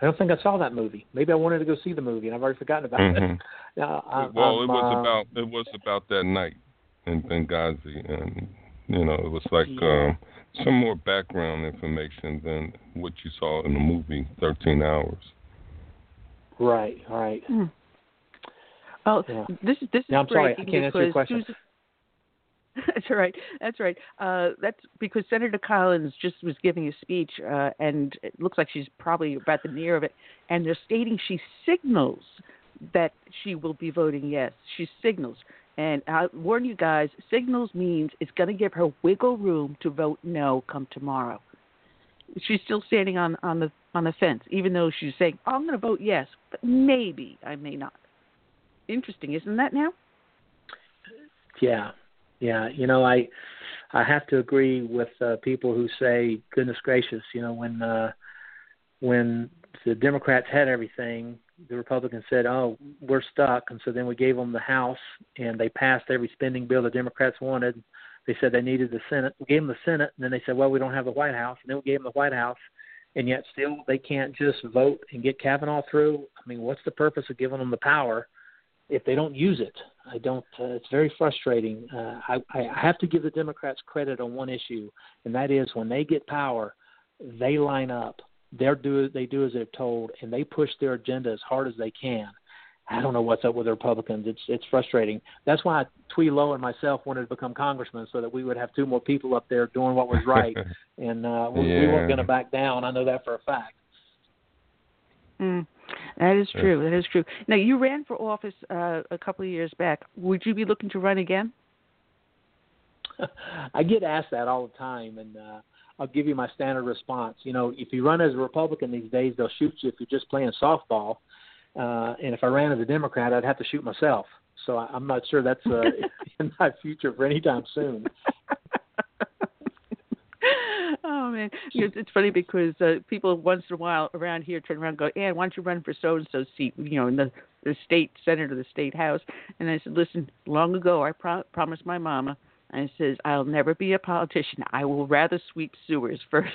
I don't think I saw that movie. Maybe I wanted to go see the movie and I've already forgotten about Mhm. it. Now, I, well, I'm, it was uh, about it was about that night in Benghazi, and you know it was like Yeah. um, some more background information than what you saw in the movie Thirteen Hours. Right, right. Hmm. Oh, Yeah. this is this is Now, I'm sorry, I can't answer your because question. Susan- That's right. That's right. Uh, that's because Senator Collins just was giving a speech, uh, and it looks like she's probably about the near of it. And they're stating she signals that she will be voting yes. She signals, and I warn you guys: signals means it's going to give her wiggle room to vote no come tomorrow. She's still standing on on the on the fence, even though she's saying, oh, "I'm going to vote yes, but maybe I may not." Interesting, isn't that now? Yeah, yeah. You know, I I have to agree with uh, people who say, "Goodness gracious," you know, when uh, when the Democrats had everything, the Republicans said, "Oh, we're stuck," and so then we gave them the House, and they passed every spending bill the Democrats wanted. They said they needed the Senate. We gave them the Senate, and then they said, "Well, we don't have the White House," and then we gave them the White House, and yet still they can't just vote and get Kavanaugh through. I mean, what's the purpose of giving them the power? If they don't use it. I don't. Uh, it's very frustrating. Uh, I, I have to give the Democrats credit on one issue, and that is when they get power, they line up. They do they do as they're told, and they push their agenda as hard as they can. I don't know what's up with the Republicans. It's it's frustrating. That's why Thuy Lowe and myself wanted to become congressmen so that we would have two more people up there doing what was right, and uh, we, we weren't going to back down. I know that for a fact. Mm, that is true. That is true. Now, you ran for office uh, a couple of years back. Would you be looking to run again? I get asked that all the time, and uh, I'll give you my standard response. You know, if you run as a Republican these days, they'll shoot you if you're just playing softball. Uh, and if I ran as a Democrat, I'd have to shoot myself. So I, I'm not sure that's uh, in my future for any time soon. oh man, you it's funny because uh, people once in a while around here turn around and go, "Ann, why don't you run for so and so seat? You know, in the the state senate or the state house." And I said, "Listen, long ago I pro- promised my mama." I says, "I'll never be a politician. I will rather sweep sewers first,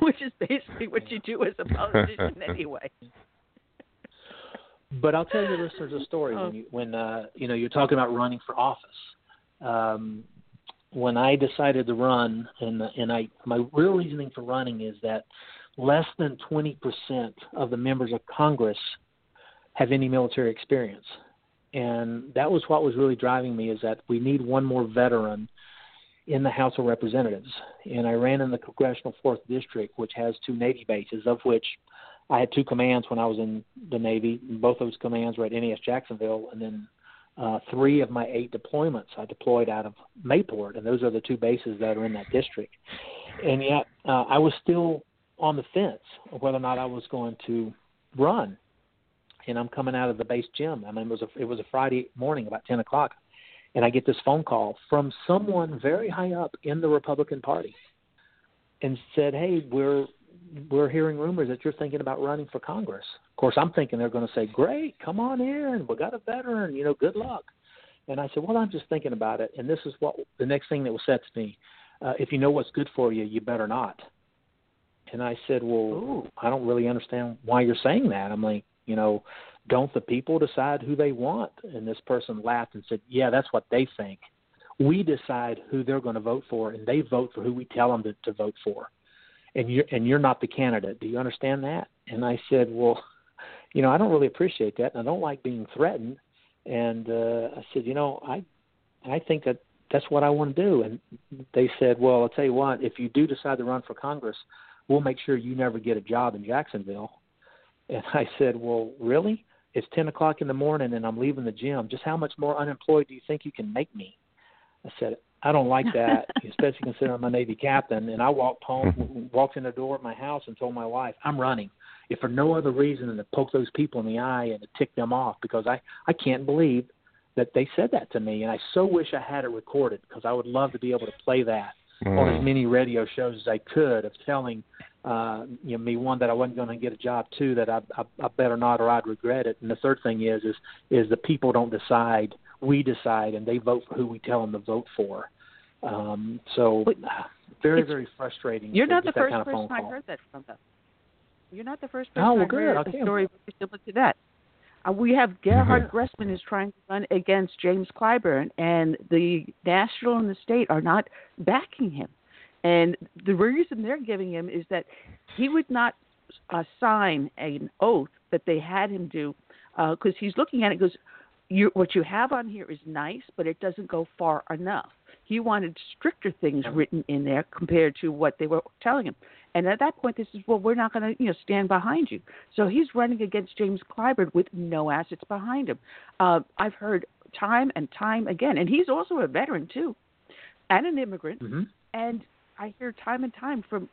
which is basically what you do as a politician anyway." But I'll tell your listeners a story Oh. when you when uh, you know you're talking about running for office. Um, when I decided to run, and and I my real reasoning for running is that less than 20% of the members of Congress have any military experience, and that was what was really driving me is that we need one more veteran in the House of Representatives. And I ran in the Congressional Fourth District, which has two Navy bases, of which I had two commands when I was in the Navy. Both those commands were at NAS Jacksonville, and then uh, three of my eight deployments I deployed out of Mayport, and those are the two bases that are in that district. And yet, uh, I was still on the fence of whether or not I was going to run. And I'm coming out of the base gym. I mean, it was a it was a Friday morning, about ten o'clock, and I get this phone call from someone very high up in the Republican Party, and said, "Hey, we're we're hearing rumors that you're thinking about running for Congress." Of course, I'm thinking they're going to say, "Great, come on in. We got a veteran. You know, good luck." And I said, well, I'm just thinking about it. And this is what the next thing that was said to me: uh, if you know what's good for you, you better not. And I said, well, Ooh. I don't really understand why you're saying that. I'm like, you know, don't the people decide who they want? And this person laughed and said, yeah, that's what they think. We decide who they're going to vote for, and they vote for who we tell them to, to vote for. And you're and you're not the candidate. Do you understand that? And I said, well, you know, I don't really appreciate that, and I don't like being threatened. And uh, I said, you know, I I think that that's what I want to do. And they said, well, I'll tell you what, if you do decide to run for Congress, we'll make sure you never get a job in Jacksonville. And I said, well, really? It's 10 o'clock in the morning and I'm leaving the gym. Just how much more unemployed do you think you can make me? I said, I don't like that, especially considering I'm a Navy captain. And I walked home, walked in the door of my house, and told my wife, "I'm running, if for no other reason than to poke those people in the eye and to tick them off, because I I can't believe that they said that to me, and I so wish I had it recorded because I would love to be able to play that mm. on as many radio shows as I could of telling uh, you know me one that I wasn't going to get a job, two that I, I I better not or I'd regret it, and the third thing is is is the people don't decide, we decide, and they vote for who we tell them to vote for. Um, so very very frustrating. You're not the first kind of person I heard that from. Though. You're not the first person oh, well, I good. heard okay. a story similar to that. Uh, we have Gerhard mm-hmm. Gressmann is trying to run against James Clyburn, and the national and the state are not backing him. And the reason they're giving him is that he would not uh, sign an oath that they had him do because uh, he's looking at it goes, you, what you have on here is nice, but it doesn't go far enough. He wanted stricter things written in there compared to what they were telling him. And at that point, they is well, we're not going to you know stand behind you. So he's running against James Clyburn with no assets behind him. Uh, I've heard time and time again, and he's also a veteran too, and an immigrant. Mm-hmm. And I hear time and time from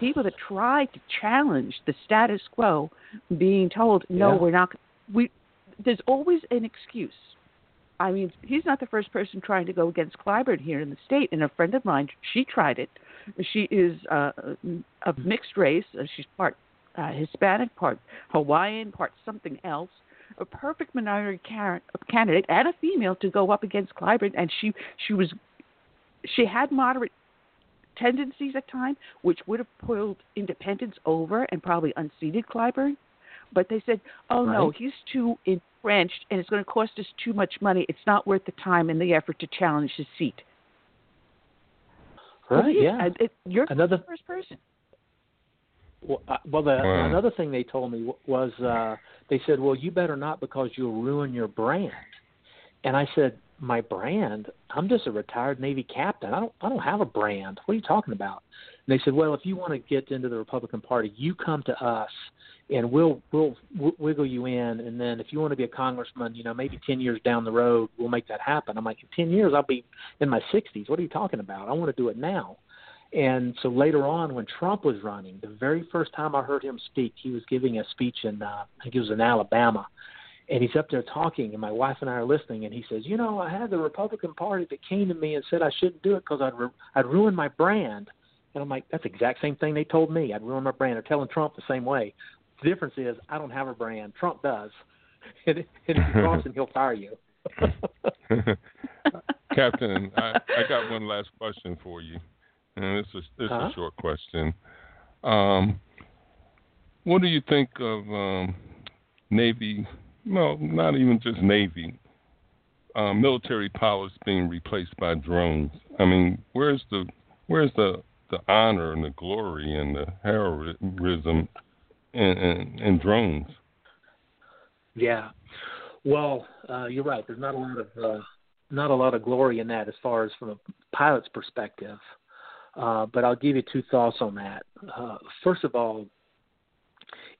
people that try to challenge the status quo, being told, "No, yeah. we're not." We there's always an excuse. I mean, he's not the first person trying to go against Clyburn here in the state. And a friend of mine, she tried it she is uh, of mixed race. Uh, she's part uh, Hispanic, part Hawaiian, part something else. A perfect minority candidate and a female to go up against Clyburn, and she she was she had moderate tendencies at times, which would have pulled independents over and probably unseated Clyburn. But they said, "Oh right. no, he's too entrenched, and it's going to cost us too much money. It's not worth the time and the effort to challenge his seat." Right. Yeah. It, you're another the first person. Well, uh, well the, wow. another thing they told me was uh, they said, "Well, you better not because you'll ruin your brand." And I said, "My brand? I'm just a retired Navy captain. I don't I don't have a brand. What are you talking about?" And they said, "Well, if you want to get into the Republican Party, you come to us, and we'll we'll wiggle you in. And then if you want to be a congressman, you know, maybe ten years down the road, we'll make that happen." I'm like, "In ten years, I'll be in my 60s. What are you talking about? I want to do it now." And so later on, when Trump was running, the very first time I heard him speak, he was giving a speech in uh, I think it was in Alabama, and he's up there talking, and my wife and I are listening, and he says, "You know, I had the Republican Party that came to me and said I shouldn't do it because I'd I'd ruin my brand." And I'm like, that's the exact same thing they told me. I'd ruin my brand. They're telling Trump the same way. The difference is I don't have a brand. Trump does. And, and if you cross him, he'll fire you. Captain, I, I got one last question for you. And this is this huh? a short question. Um, what do you think of um, Navy? Well, not even just Navy. Uh, military pilots being replaced by drones. I mean, where's the where's the the honor and the glory and the heroism in, in drones. Yeah, well, uh, you're right. There's not a lot of uh, not a lot of glory in that as far as from a pilot's perspective. Uh, but I'll give you two thoughts on that. Uh, first of all,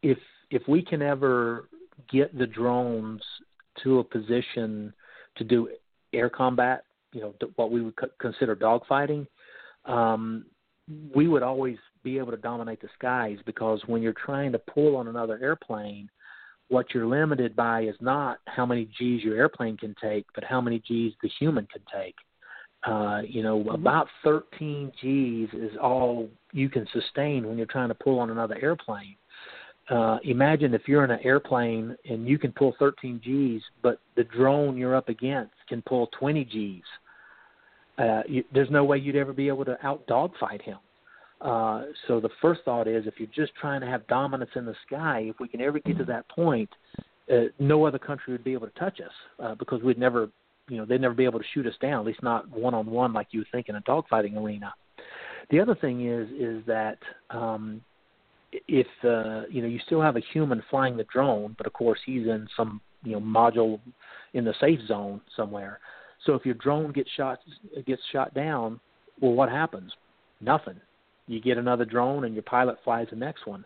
if if we can ever get the drones to a position to do air combat, you know, what we would consider dogfighting, um, we would always be able to dominate the skies because when you're trying to pull on another airplane, what you're limited by is not how many G's your airplane can take, but how many G's the human can take. Uh, you know, mm-hmm. about 13 G's is all you can sustain when you're trying to pull on another airplane. Uh, imagine if you're in an airplane and you can pull 13 G's, but the drone you're up against can pull 20 G's. Uh, you, there's no way you'd ever be able to out dogfight him. Uh, so the first thought is, if you're just trying to have dominance in the sky, if we can ever get to that point, uh, no other country would be able to touch us uh, because we'd never, you know, they'd never be able to shoot us down, at least not one on one like you would think in a dogfighting arena. The other thing is is that um, if uh, you know you still have a human flying the drone, but of course he's in some you know module in the safe zone somewhere. So if your drone gets shot gets shot down, well, what happens? Nothing. You get another drone, and your pilot flies the next one.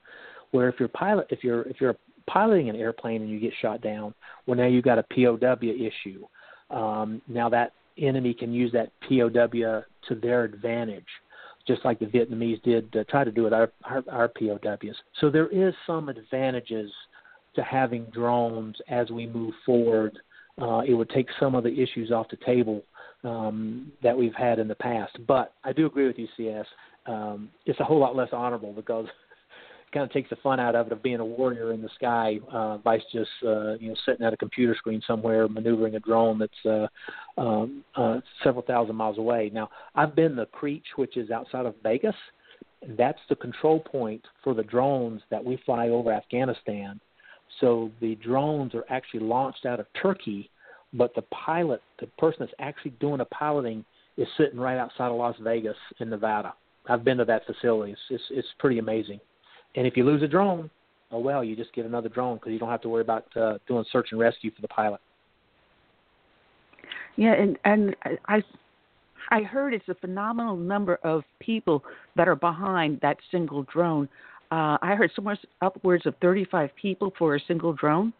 Where if your pilot, if you're if you're piloting an airplane and you get shot down, well now you've got a POW issue. Um, now that enemy can use that POW to their advantage just like the Vietnamese did uh, try to do with our, our, our POWs. So there is some advantages to having drones as we move forward. Uh, it would take some of the issues off the table um, that we've had in the past. But I do agree with you, CS. Um, it's a whole lot less honorable because kind of takes the fun out of it of being a warrior in the sky, uh, vice just uh, you know sitting at a computer screen somewhere maneuvering a drone that's uh, um, uh, several thousand miles away. Now, I've been to Creech, which is outside of Vegas. That's the control point for the drones that we fly over Afghanistan. So the drones are actually launched out of Turkey, but the pilot, the person that's actually doing the piloting, is sitting right outside of Las Vegas in Nevada. I've been to that facility. It's it's, it's pretty amazing. And if you lose a drone, oh well, you just get another drone because you don't have to worry about uh, doing search and rescue for the pilot. Yeah, and and I I heard it's a phenomenal number of people that are behind that single drone. Uh, I heard somewhere upwards of 35 people for a single drone.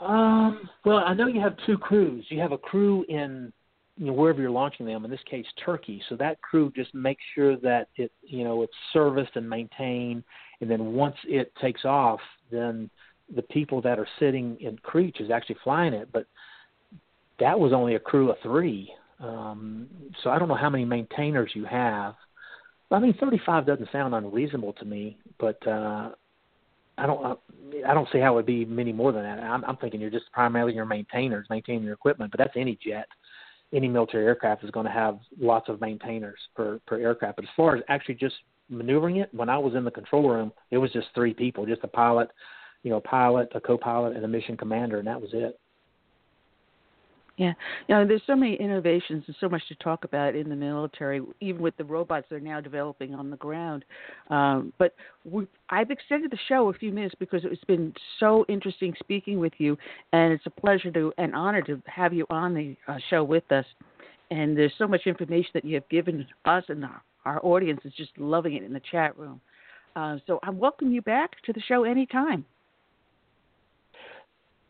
Um, well, I know you have two crews. You have a crew in you know, wherever you're launching them, in this case Turkey. So that crew just makes sure that it you know it's serviced and maintained, and then once it takes off, then the people that are sitting in Creech is actually flying it. But that was only a crew of three, um, so I don't know how many maintainers you have. I mean, 35 doesn't sound unreasonable to me, but uh, I don't I don't see how it would be many more than that. I'm, I'm thinking you're just primarily your maintainers, maintaining your equipment, but that's any jet any military aircraft is going to have lots of maintainers per per aircraft. But as far as actually just maneuvering it, when I was in the control room, it was just three people, just a pilot, you know, a pilot, a co-pilot, and a mission commander, and that was it. Yeah, you know, there's so many innovations and so much to talk about in the military, even with the robots they're now developing on the ground. Um, but we, I've extended the show a few minutes because it's been so interesting speaking with you, and it's a pleasure to and honor to have you on the uh, show with us. And there's so much information that you have given us, and our, our audience is just loving it in the chat room. Uh, so I welcome you back to the show anytime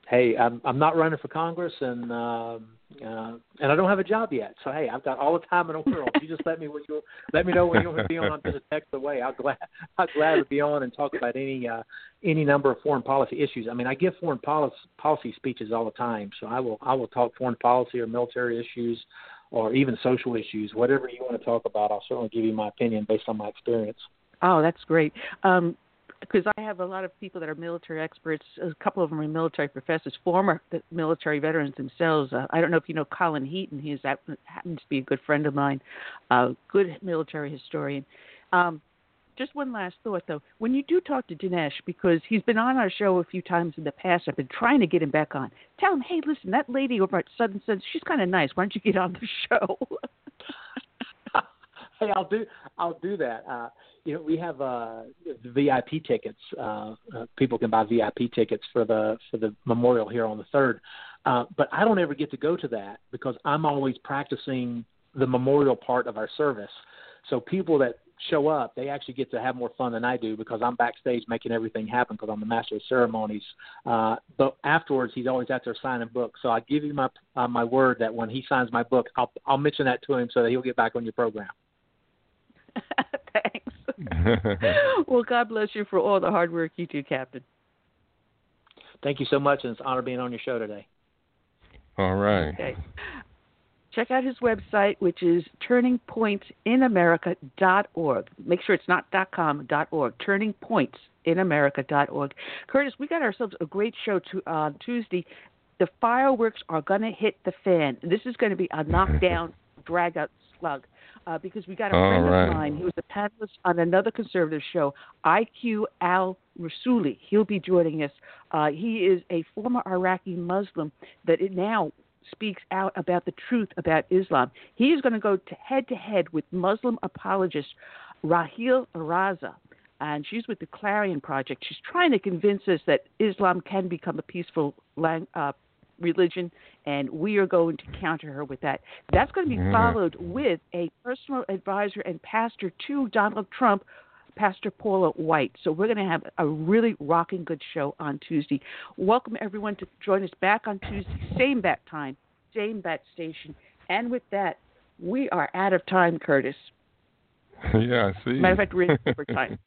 hey, I'm I'm not running for Congress, and um, uh, and I don't have a job yet. So hey, I've got all the time in the world. you just let me when you let me know when you want to be on. I'm just a text away. I'll glad I'll glad to be on and talk about any uh, any number of foreign policy issues. I mean, I give foreign policy policy speeches all the time, so I will I will talk foreign policy or military issues. Or even social issues, whatever you want to talk about, I'll certainly give you my opinion based on my experience. Oh, that's great. Um, because I have a lot of people that are military experts. A couple of them are military professors, former military veterans themselves. Uh, I don't know if you know Colin Heaton. He is happens to be a good friend of mine, a good military historian. Um, just one last thought though. When you do talk to Dinesh, because he's been on our show a few times in the past, I've been trying to get him back on. Tell him, hey, listen, that lady over at Southern Sense, she's kind of nice. Why don't you get on the show? Hey, I'll do I'll do that. Uh, you know, we have uh, VIP tickets. Uh, uh, people can buy VIP tickets for the for the memorial here on the third. Uh, but I don't ever get to go to that because I'm always practicing the memorial part of our service. So people that show up, they actually get to have more fun than I do because I'm backstage making everything happen because I'm the master of ceremonies. Uh, but afterwards, he's always out there signing books. So I give you my uh, my word that when he signs my book, I'll I'll mention that to him so that he'll get back on your program. Thanks. well, God bless you for all the hard work you do, Captain. Thank you so much, and it's an honor being on your show today. All right. Okay. Check out his website, which is turningpointsinamerica.org. Make sure it's not .com, .org. Turningpointsinamerica.org. Curtis, we got ourselves a great show to, uh, Tuesday The fireworks are going to hit the fan. This is going to be a knockdown, drag out slug. Uh, because we got a All friend right. of mine who was a panelist on another conservative show, IQ Al Rassooli. He'll be joining us. Uh, he is a former Iraqi Muslim that it now speaks out about the truth about Islam. He is going to go head to head with Muslim apologist Raheel Raza, and she's with the Clarion Project. She's trying to convince us that Islam can become a peaceful lang- uh, religion, and we are going to counter her with that. That's going to be Mhm. followed with a personal advisor and pastor to Donald Trump. Pastor Paula White. So we're going to have a really rocking good show on Tuesday. Welcome everyone to join us back on Tuesday, same bat time, same bat station. And with that, we are out of time, Curtis. yeah, I see. Matter of fact, we're in overtime.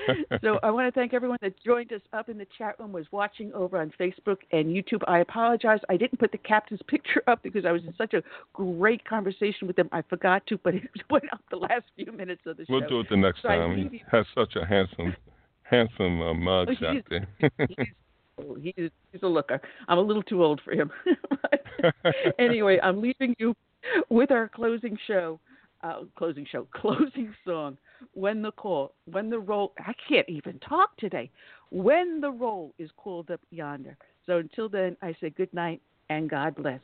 so I want to thank everyone that joined us up in the chat room, was watching over on Facebook and YouTube. I apologize. I didn't put the captain's picture up because I was in such a great conversation with them. I forgot to, but it went up the last few minutes of the show. we'll do it the next So time. He has such a handsome, handsome uh, mug Oh, he's- there. he's, oh, he's, he's a looker. I'm a little too old for him. Anyway, I'm leaving you with our closing show, uh, closing show, closing song. When the call, when the roll, I can't even talk today. When the roll is called up yonder. So until then, I say good night and God bless.